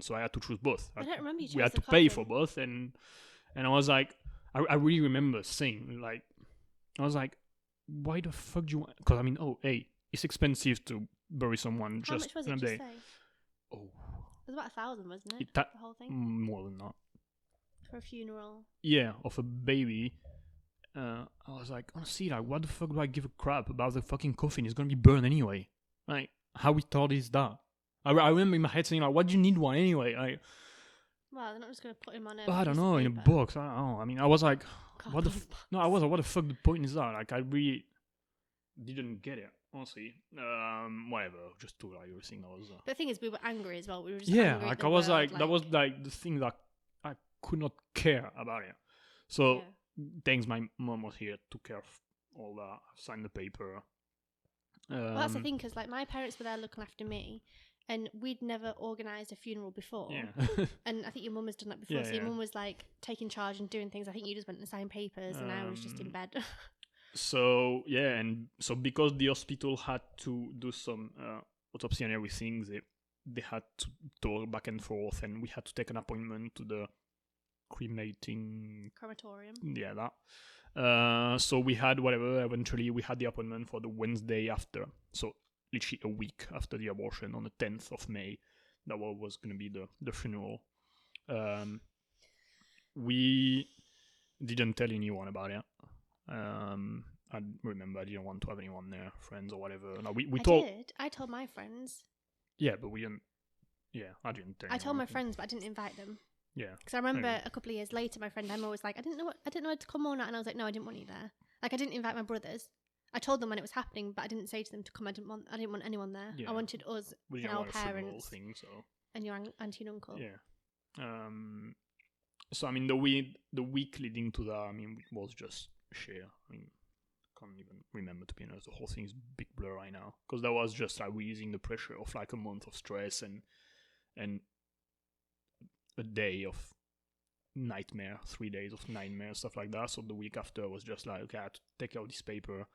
So I had to choose both. I don't remember you we had to pay for both, and and I was like, I, I really remember saying like, I was like, why the fuck do you want? Because I mean, oh, hey, it's expensive to bury someone How just much was in it? a Just day. say. Oh, It was about a thousand, wasn't it? It ta- the whole thing more than that. for a funeral. yeah, of a baby. Uh, I was like, honestly, like, what the fuck do I give a crap about the fucking coffin? It's gonna be burned anyway. Like, how retarded is that? I, I remember in my head saying, like, what do you need one anyway? Like, Well, they're not just going to put him on a. I don't know, in a box. I don't know. I mean, I was like, what the f- no, I was like, what the fuck? The point is that, like, I really didn't get it. Honestly, um, whatever. Just do like everything that was. Uh, the thing is, we were angry as well. We were just yeah, like I was world, like, that was like the thing that I could not care about it. So yeah. thanks my mom was here took care of all that signed the paper um, Well, that's the thing because like my parents were there looking after me, and we'd never organised a funeral before. yeah And I think your mum has done that before. Yeah, so your yeah. mum was like taking charge and doing things. I think you just went and signed papers, and I was just in Um, bed. so yeah and so because the hospital had to do some uh, autopsy and everything they they had to talk back and forth and we had to take an appointment to the cremating Crematorium. yeah that uh so we had whatever eventually we had the appointment for the wednesday after so literally a week after the abortion on the 10th of may that was going to be the the funeral um we didn't tell anyone about it um i remember i didn't want to have anyone there friends or whatever no, we, we I told did. I told my friends. yeah but we didn't yeah i didn't tell I told my friends, but I didn't invite them yeah because I remember a couple of years later, my friend Emma was like, "I didn't know what I didn't know to come or not," and I was like, "No, I didn't want you there." Like I didn't invite my brothers. I told them when it was happening, but I didn't say to them to come. I didn't want. I didn't want anyone there. Yeah. I wanted us we and our want a funeral parents thing so and your auntie and uncle. Yeah. Um. So I mean, the week the week leading to that, I mean, was just sheer. I mean, can't even remember to be honest. The whole thing is big blur right now because that was just like releasing the pressure of like a month of stress and and a day of nightmare, three days of nightmare, stuff like that. So the week after was just like, okay, I had to take out this paper,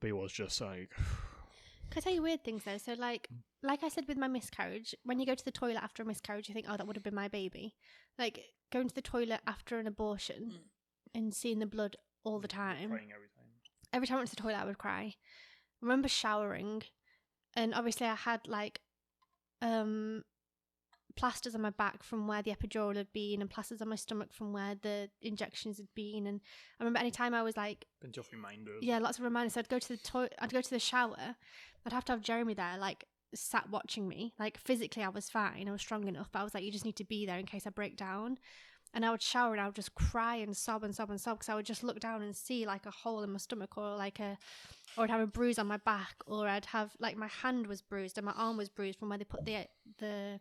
but it was just like, Can I tell you weird things though? So like Mm. like I said with my miscarriage, when you go to the toilet after a miscarriage, you think, oh, that would have been my baby. Like going to the toilet after an abortion Mm. and seeing the blood all the time. crying every time. Every time I went to the toilet, I would cry. I remember showering and obviously I had like um plasters on my back from where the epidural had been and plasters on my stomach from where the injections had been. And I remember any time I was like Plenty of reminders. yeah lots of reminders. So I'd go to the toilet I'd go to the shower. I'd have to have Jeremy there like sat watching me. Like physically I was fine. I was strong enough. But I was like you just need to be there in case I break down. And I would shower and I would just cry and sob and sob and sob because I would just look down and see like a hole in my stomach or like a or I'd have a bruise on my back or I'd have like my hand was bruised and my arm was bruised from where they put the the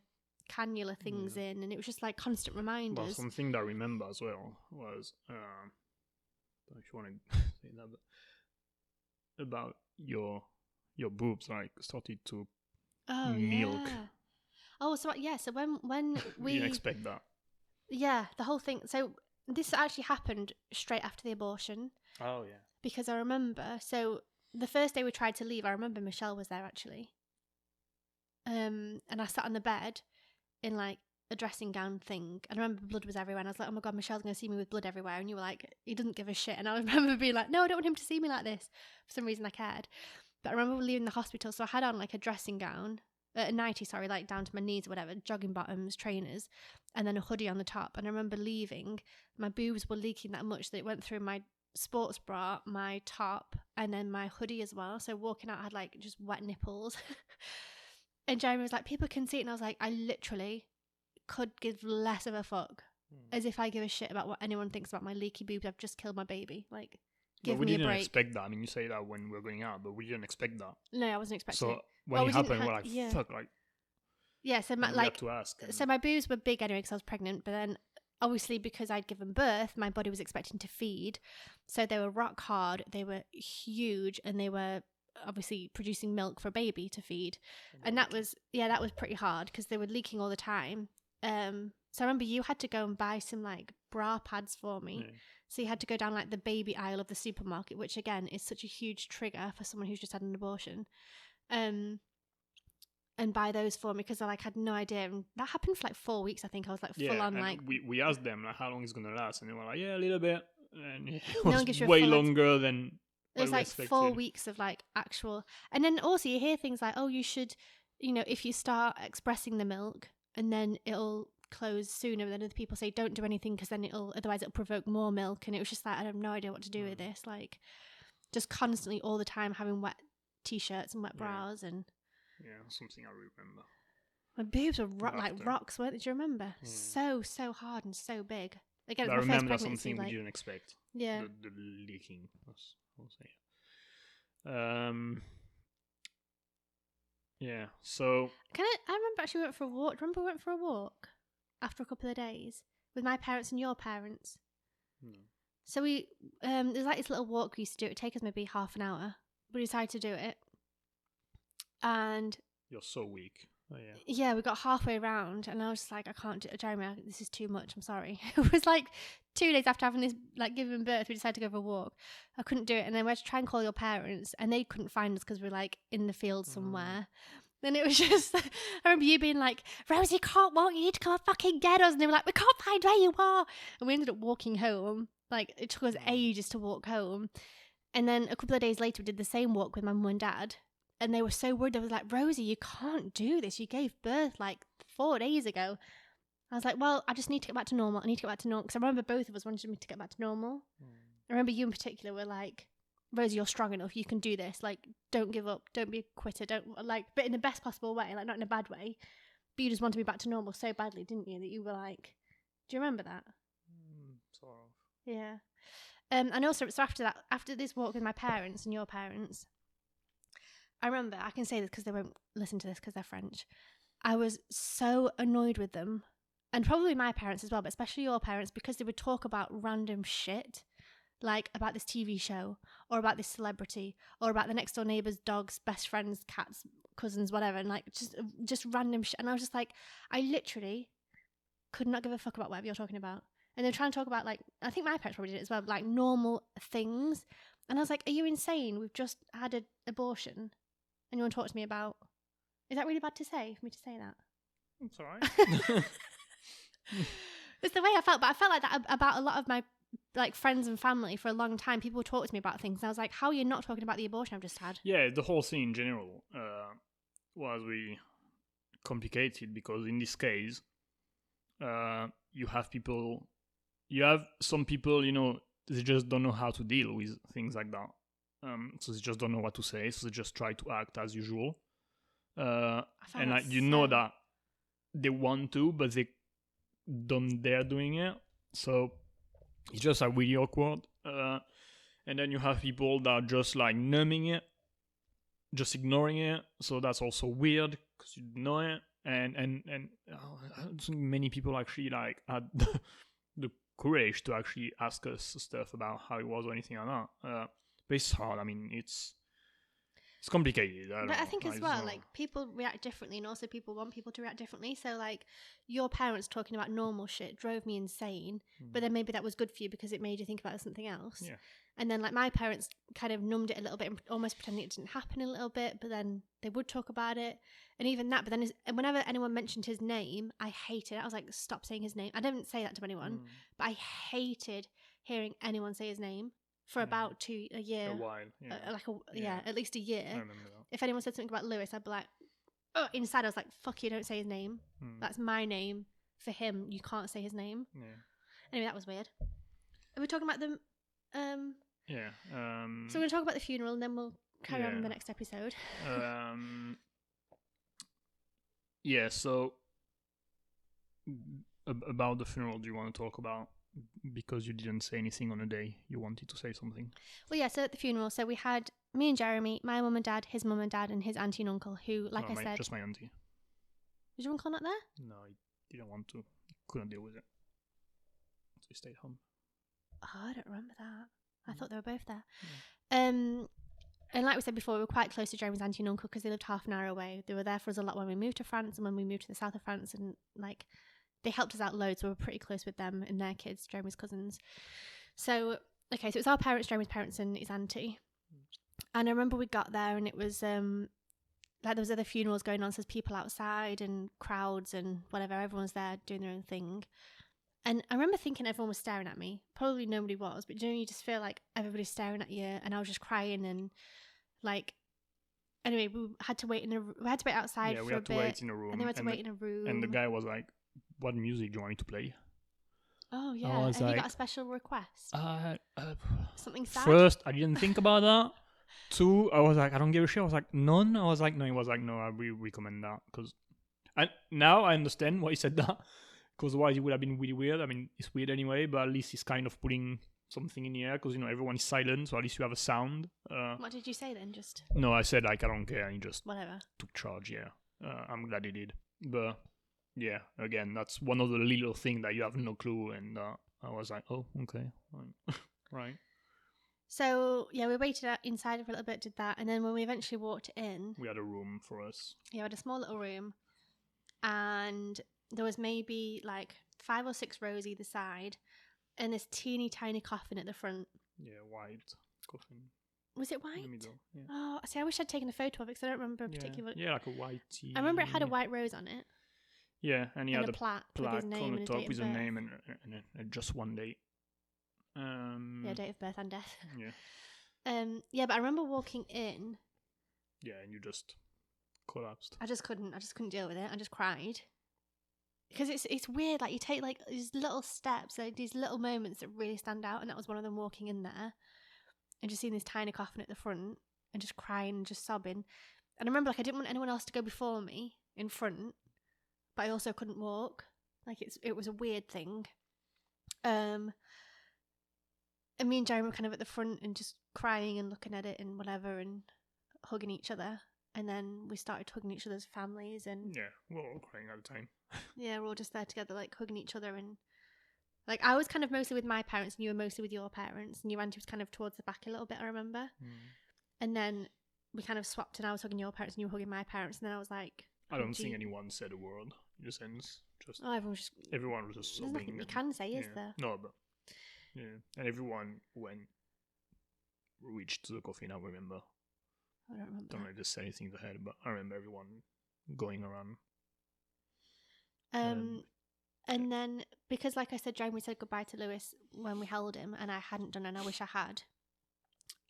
cannula things in and it was just like constant Well, reminders something that I remember as well was, um, don't know if you want to say that, but about your your boobs like started to. oh milk. yeah oh so yeah so when when we we didn't expect that. yeah the whole thing so this actually happened straight after the abortion Oh yeah. because I remember. So the first day we tried to leave, I remember Michelle was there actually. Um, and I sat on the bed in like a dressing gown thing. And I remember blood was everywhere. And I was like, oh my God, Michelle's going to see me with blood everywhere. And you were like, he doesn't give a shit. And I remember being like, no, I don't want him to see me like this. For some reason, I cared. But I remember leaving the hospital. So I had on like a dressing gown, uh, a nightie, sorry, like down to my knees or whatever, jogging bottoms, trainers, and then a hoodie on the top. And I remember leaving, my boobs were leaking that much that it went through my sports bra, my top, and then my hoodie as well. So walking out, I had like just wet nipples. and Jeremy was like, people can see it. And I was like, I literally could give less of a fuck hmm. as if I give a shit about what anyone thinks about my leaky boobs. I've just killed my baby. Like, give but we me a didn't expect that. I mean, you say that when we are going out, but we didn't expect that. no, I wasn't expecting so it. when Well, it we happened, ha- we're like, yeah. fuck, like, Yeah, so my, like, to ask. and- so my boobs were big anyway because I was pregnant, but then obviously because I'd given birth, my body was expecting to feed. So they were rock hard, they were huge, and they were obviously producing milk for a baby to feed. And that was, yeah, that was pretty hard because they were leaking all the time. Um, so I remember you had to go and buy some like bra pads for me. Yeah. So you had to go down like the baby aisle of the supermarket, which again is such a huge trigger for someone who's just had an abortion. Um, and buy those for me because I like had no idea. And that happened for like four weeks. I think I was like full yeah, on like we, we asked them like how long it's gonna last, and they were like, yeah, a little bit, and it No was one gives you a way longer than it was like four weeks of like actual. And then also you hear things like, oh, you should, you know, if you start expressing the milk and then it'll close sooner. Then other people say don't do anything because then it'll otherwise it'll provoke more milk. And it was just like I have no idea what to do with Mm. this. Like just constantly all the time having wet t-shirts and wet Yeah. bras and Yeah, something I remember. my boobs were ro- like rocks, weren't they? Do you remember? Mm. So so hard and so big. Again, I first remember that's pregnancy. something Like, we didn't expect. Yeah, The, the leaking. Was, I'll say. Um. Yeah. So Can I? I remember actually we went for a walk. Remember we went for a walk after a couple of days with my parents and your parents. no. So we um there's like this little walk we used to do. It would take us maybe half an hour. We decided to do it, and you're so weak. Oh, yeah. yeah, we got halfway around, and I was just like, I can't do it, Jeremy. I- This is too much. I'm sorry. it was like two days after having this, like giving birth, we decided to go for a walk. I couldn't do it, and then we had to try and call your parents, and they couldn't find us because we are like in the field Mm. somewhere. Then it was just, I remember you being like, Rosie can't walk. You need to come and fucking get us. And they were like, we can't find where you are. And we ended up walking home. Like it took us Mm. ages to walk home. And then a couple of days later, we did the same walk with my mum and dad. And they were so worried. They was like, Rosie, you can't do this. You gave birth like four days ago. I was like, well, I just need to get back to normal. I need to get back to normal. Because I remember both of us wanted me to get back to normal. I remember you in particular were like, Rosie, you're strong enough. You can do this. Like, don't give up. Don't be a quitter. Don't, like, but in the best possible way, like, not in a bad way. But you just wanted me back to normal so badly, didn't you? That you were like, do you remember that? Mm, sort of. Yeah. Um, and also, so after that, after this walk with my parents and your parents, I remember, I can say this because they won't listen to this because they're French. I was so annoyed with them, and probably my parents as well, but especially your parents, because they would talk about random shit, like about this TV show, or about this celebrity, or about the next door neighbor's dog's best friends, cats, cousins, whatever, and like just just random shit. And I was just like, I literally could not give a fuck about whatever you're talking about and they're trying to talk about like I think my parents probably did it as well, like normal things. And I was like, "Are you insane? We've just had an abortion, and you want to talk to me about? Is that really bad to say for me to say that?" It's alright. It's the way I felt, but I felt like that about a lot of my like friends and family for a long time. People would talk to me about things, and I was like, "How are you not talking about the abortion I've just had?" yeah, the whole thing in general. Uh, was really complicated because in this case, uh, you have people, you have some people, you know, they just don't know how to deal with things like that. Um, so they just don't know what to say, so they just try to act as usual. Uh, and like, you know that they want to, but they don't dare doing it. So it's just like really awkward. Uh, and then you have people that are just like numbing it, just ignoring it. So that's also weird because you know it. And and and uh, I don't think many people actually like had the, the courage to actually ask us stuff about how it was or anything like that. Uh, but it's hard. I mean, it's it's complicated. I But I think as it's well, not- like people react differently, and also people want people to react differently. So, like your parents talking about normal shit drove me insane, but then maybe that was good for you because it made you think about something else. Yeah. And then, like my parents kind of numbed it a little bit and almost pretending it didn't happen a little bit, but then they would talk about it, and even that. But then, whenever anyone mentioned his name, I hated it. I was like, "Stop saying his name." I didn't say that to anyone, Mm, but I hated hearing anyone say his name for Yeah. about two a year, a while. Yeah, uh, like a yeah. Yeah. at least a year I remember that. if anyone said something about Lewis, I'd be like, oh, inside I was like, fuck you, don't say his name. Mm, That's my name. For him, you can't say his name. yeah. Anyway, that was weird. Are we talking about the, um, Yeah. Um, so we're going to talk about the funeral and then we'll carry on in the next episode. um, yeah. So about the funeral, do you want to talk about? Because you didn't say anything on a day, you wanted to say something. Well, yeah, so at the funeral, so we had me and Jeremy, my mum and dad, his mum and dad, and his auntie and uncle, who, like No, I my- said, just my auntie. was your uncle not there? No, I didn't want to. Couldn't deal with it. So he stayed home. Oh, I don't remember that. I Mm. thought they were both there. Um, and like we said before, we were quite close to Jeremy's auntie and uncle because they lived half an hour away. They were there for us a lot when we moved to France and when we moved to the south of France, and like they helped us out loads. So we were pretty close with them and their kids, Jeremy's cousins. So okay, so it was our parents, Jeremy's parents, and his auntie. And I remember we got there and it was um like there was other funerals going on, so there's people outside and crowds and whatever. Everyone's there doing their own thing. And I remember thinking everyone was staring at me. Probably nobody was, but you know, you just feel like everybody's staring at you, and I was just crying and like. Anyway, we had to wait in a we had to wait outside yeah, for we a had to bit, wait in a room. and then we had to and, wait the, in a room. and the guy was like, "What music do you want me to play?" oh yeah, was have you got a special request? Uh, uh, Something sad. First, I didn't think about that. Two, I was like, I don't give a shit. I was like, none. I was like, no. He was like, no. I really recommend that because, and now I understand why he said that. Because otherwise, it would have been really weird. I mean, it's weird anyway, but at least he's kind of putting something in the air because you know everyone is silent, so at least you have a sound. Uh, What did you say then? Just no, I said like I don't care, and he just whatever. took charge. Yeah, uh, I'm glad he did. But yeah, again, that's one of the little thing that you have no clue, and uh, I was like, oh, okay, right. So yeah, we waited out inside for a little bit, did that, and then when we eventually walked in, We had a room for us. Yeah, we had a small little room, and there was maybe like five or six rows either side, and this teeny tiny coffin at the front. Yeah, white coffin Was it white? middle. Yeah. Oh, see, I wish I'd taken a photo of it because I don't remember a yeah. particular. yeah, like a white. I remember it had a white rose on it Yeah, and he and had a plaque, plaque with his name on the top with a name and, and, and, and just one date. Um, Yeah, date of birth and death. yeah, Um, yeah, but I remember walking in. yeah, and you just collapsed. I just couldn't. I just couldn't deal with it. I just cried because it's it's weird. Like you take like these little steps, like these little moments that really stand out, and that was one of them. Walking in there and just seeing this tiny coffin at the front and just crying and just sobbing. And I remember like I didn't want anyone else to go before me in front, but I also couldn't walk. Like it's it was a weird thing. Um. And me and Jeremy were kind of at the front and just crying and looking at it and whatever and hugging each other and then we started hugging each other's families and Yeah, we were all crying at the time. yeah we're all just there together like hugging each other and like i was kind of mostly with my parents and you were mostly with your parents and your auntie was kind of towards the back a little bit i remember and then we kind of swapped and i was hugging your parents and you were hugging my parents and then i was like I don't think you- anyone said a word. In a sense, just oh everyone was just everyone was just there's nothing you and- can say is yeah. there No, but yeah, and everyone went reached the coffin. I remember. i don't remember Don't know if there's anything in the head, but I remember everyone going around. um um, and then because like i said jeremy said goodbye to lewis when we held him and i hadn't done and i wish i had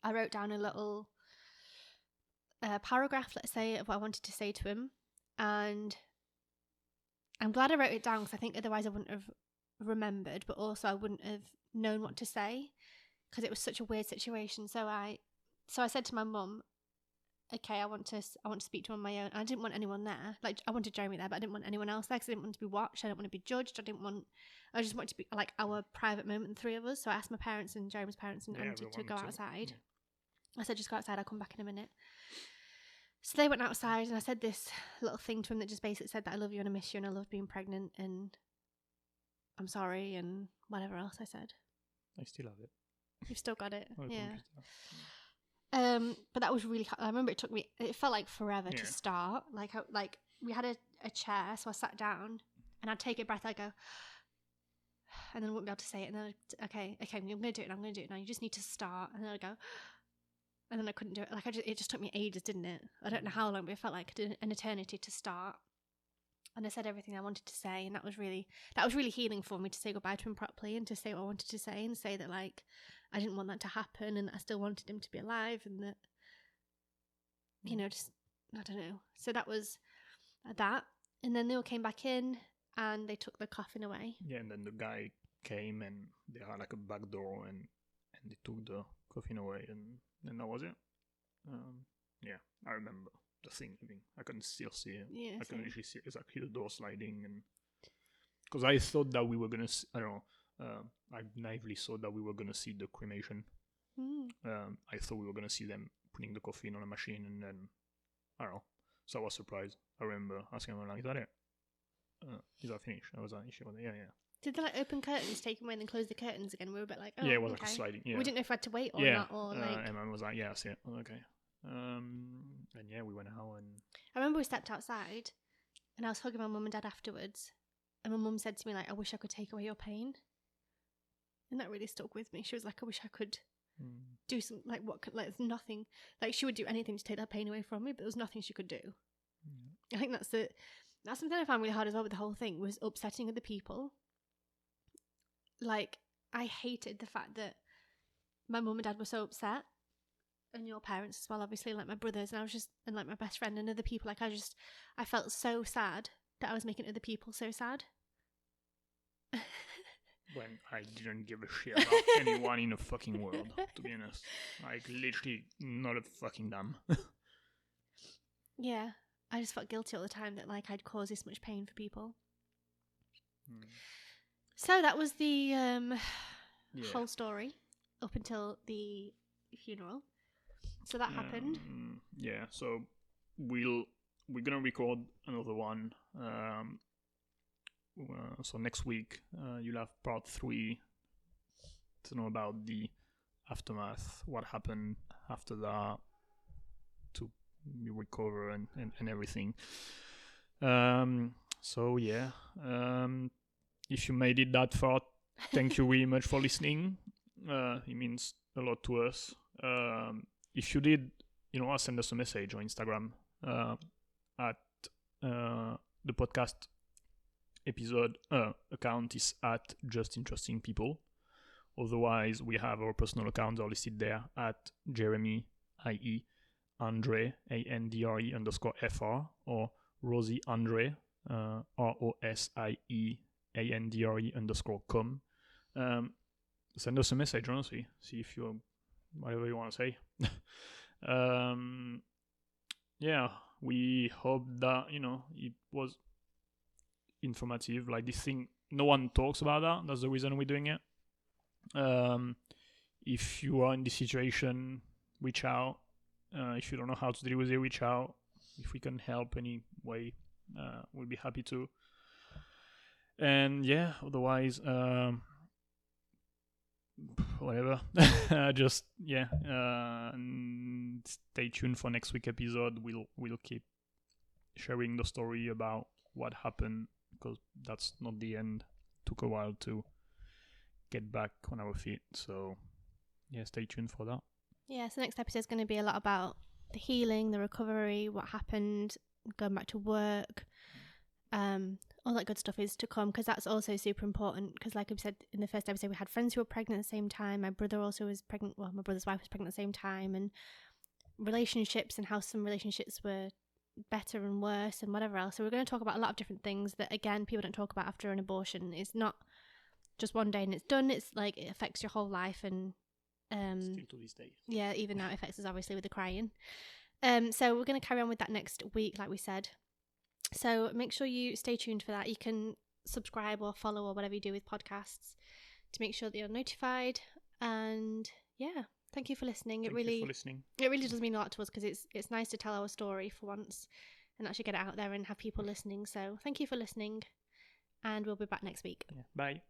i wrote down a little a paragraph, let's say, of what I wanted to say to him, and I'm glad I wrote it down because I think otherwise I wouldn't have remembered, but also I wouldn't have known what to say because it was such a weird situation. So I, so I said to my mum, "Okay, I want to, I want to speak to on my own. I didn't want anyone there. Like I wanted Jeremy there, but I didn't want anyone else there because I didn't want to be watched. I didn't want to be judged. I didn't want. I just wanted to be like our private moment, the three of us. So I asked my parents and Jeremy's parents and Yeah, Anna to, go outside. yeah. I said, just go outside, I'll come back in a minute. So they went outside and I said this little thing to him that just basically said that I love you and I miss you and I love being pregnant and I'm sorry and whatever else I said. I still have it. You've still got it. yeah. Um, but that was really. I remember it took me. It felt like forever Yeah. to start. Like, I, like we had a, a chair, so I sat down and I'd take a breath. I'd go, and then I wouldn't be able to say it. And then, I'd, okay, okay, I'm going to do it. now, I'm going to do it now. You just need to start. And then I'd go, and then I couldn't do it. Like I just, it just took me ages, didn't it? I don't know mm. how long, but it felt like an an eternity to start. And I said everything I wanted to say, and that was really that was really healing for me to say goodbye to him properly and to say what I wanted to say and say that like I didn't want that to happen and I still wanted him to be alive and that you mm. know just I don't know. So that was uh, that, and then they all came back in and they took the coffin away. Yeah, and then the guy came and they had like a back door and and they took the coffin away and and that was it. Um, yeah, I remember the thing. I mean, I can still see it. Yeah, I can actually see exactly the door sliding and because I thought that we were gonna. s I don't know. Uh, I naively thought that we were gonna see the cremation. Mm. Um, I thought we were gonna see them putting the coffin on a machine and then I don't know. So I was surprised. I remember asking him like, "Is that it? Uh, is that finished?" I was like, "She was like, yeah, yeah." Did they like open curtains, take them away, and then close the curtains again? We were a bit like, oh, yeah, it was okay. like a sliding. Yeah, We didn't know if we had to wait or yeah. not, or uh, like. and I was like, "Yeah, I see it." Okay. Um, and yeah, we went out and I remember we stepped outside, and I was hugging my mum and dad afterwards, and my mum said to me like, "I wish I could take away your pain," and that really stuck with me. She was like, "I wish I could mm, do some like what could like there's nothing like she would do anything to take that pain away from me, but there was nothing she could do." yeah. I think that's the that's something I found really hard as well with the whole thing was upsetting other people. Like I hated the fact that my mum and dad were so upset, and your parents as well, obviously, like my brothers, and I was just and like my best friend and other people. Like I just I felt so sad that I was making other people so sad. when I didn't give a shit about anyone in the fucking world, to be honest. Like literally not a fucking damn. yeah, I just felt guilty all the time that like I'd cause this much pain for people. Mm. So that was the um, Yeah. whole story up until the funeral. So that happened. Um, yeah, so we'll we're gonna record another one. Um, uh, so next week uh, you'll have part three to know about the aftermath, what happened after that, to recover and, and, and everything. Um, so yeah, um, if you made it that far, thank you very much for listening. Uh, it means a lot to us. Um, if you did, you know, send us a message on Instagram uh, at uh, the podcast episode uh, account is at just interesting people. Otherwise, we have our personal accounts are listed there at Jeremy, i.e. Andre, A N D R E underscore F R, or Rosie Andre, uh, R O S I E A N D R E underscore com. Um, send us a message, honestly. See if you whatever you want to say. um, yeah, we hope that you know it was informative. Like this thing, no one talks about that. That's the reason we're doing it. Um, if you are in this situation, reach out. Uh, if you don't know how to deal with it, reach out. If we can help any way, uh, we'll be happy to. And yeah, otherwise, um, whatever. Just yeah, uh, stay tuned for next week episode. We'll we'll keep sharing the story about what happened because that's not the end. Took a while to get back on our feet. So yeah, stay tuned for that. Yeah, so next episode is going to be a lot about the healing, the recovery, what happened, going back to work, um, all that good stuff is to come because that's also super important. Because, like I said in the first episode, we had friends who were pregnant at the same time. My brother also was pregnant. Well, my brother's wife was pregnant at the same time, and relationships and how some relationships were better and worse and whatever else. So we're going to talk about a lot of different things that again people don't talk about after an abortion. It's not just one day and it's done. It's like it affects your whole life and um Still to this day. yeah, even now it affects us obviously with the crying. Um, so we're going to carry on with that next week, like we said. So make sure you stay tuned for that. You can subscribe or follow or whatever you do with podcasts to make sure that you're notified. And yeah, thank you for listening. Thank it really, listening. it really does mean a lot to us because it's it's nice to tell our story for once and actually get it out there and have people listening. So thank you for listening, and we'll be back next week. Yeah. Bye.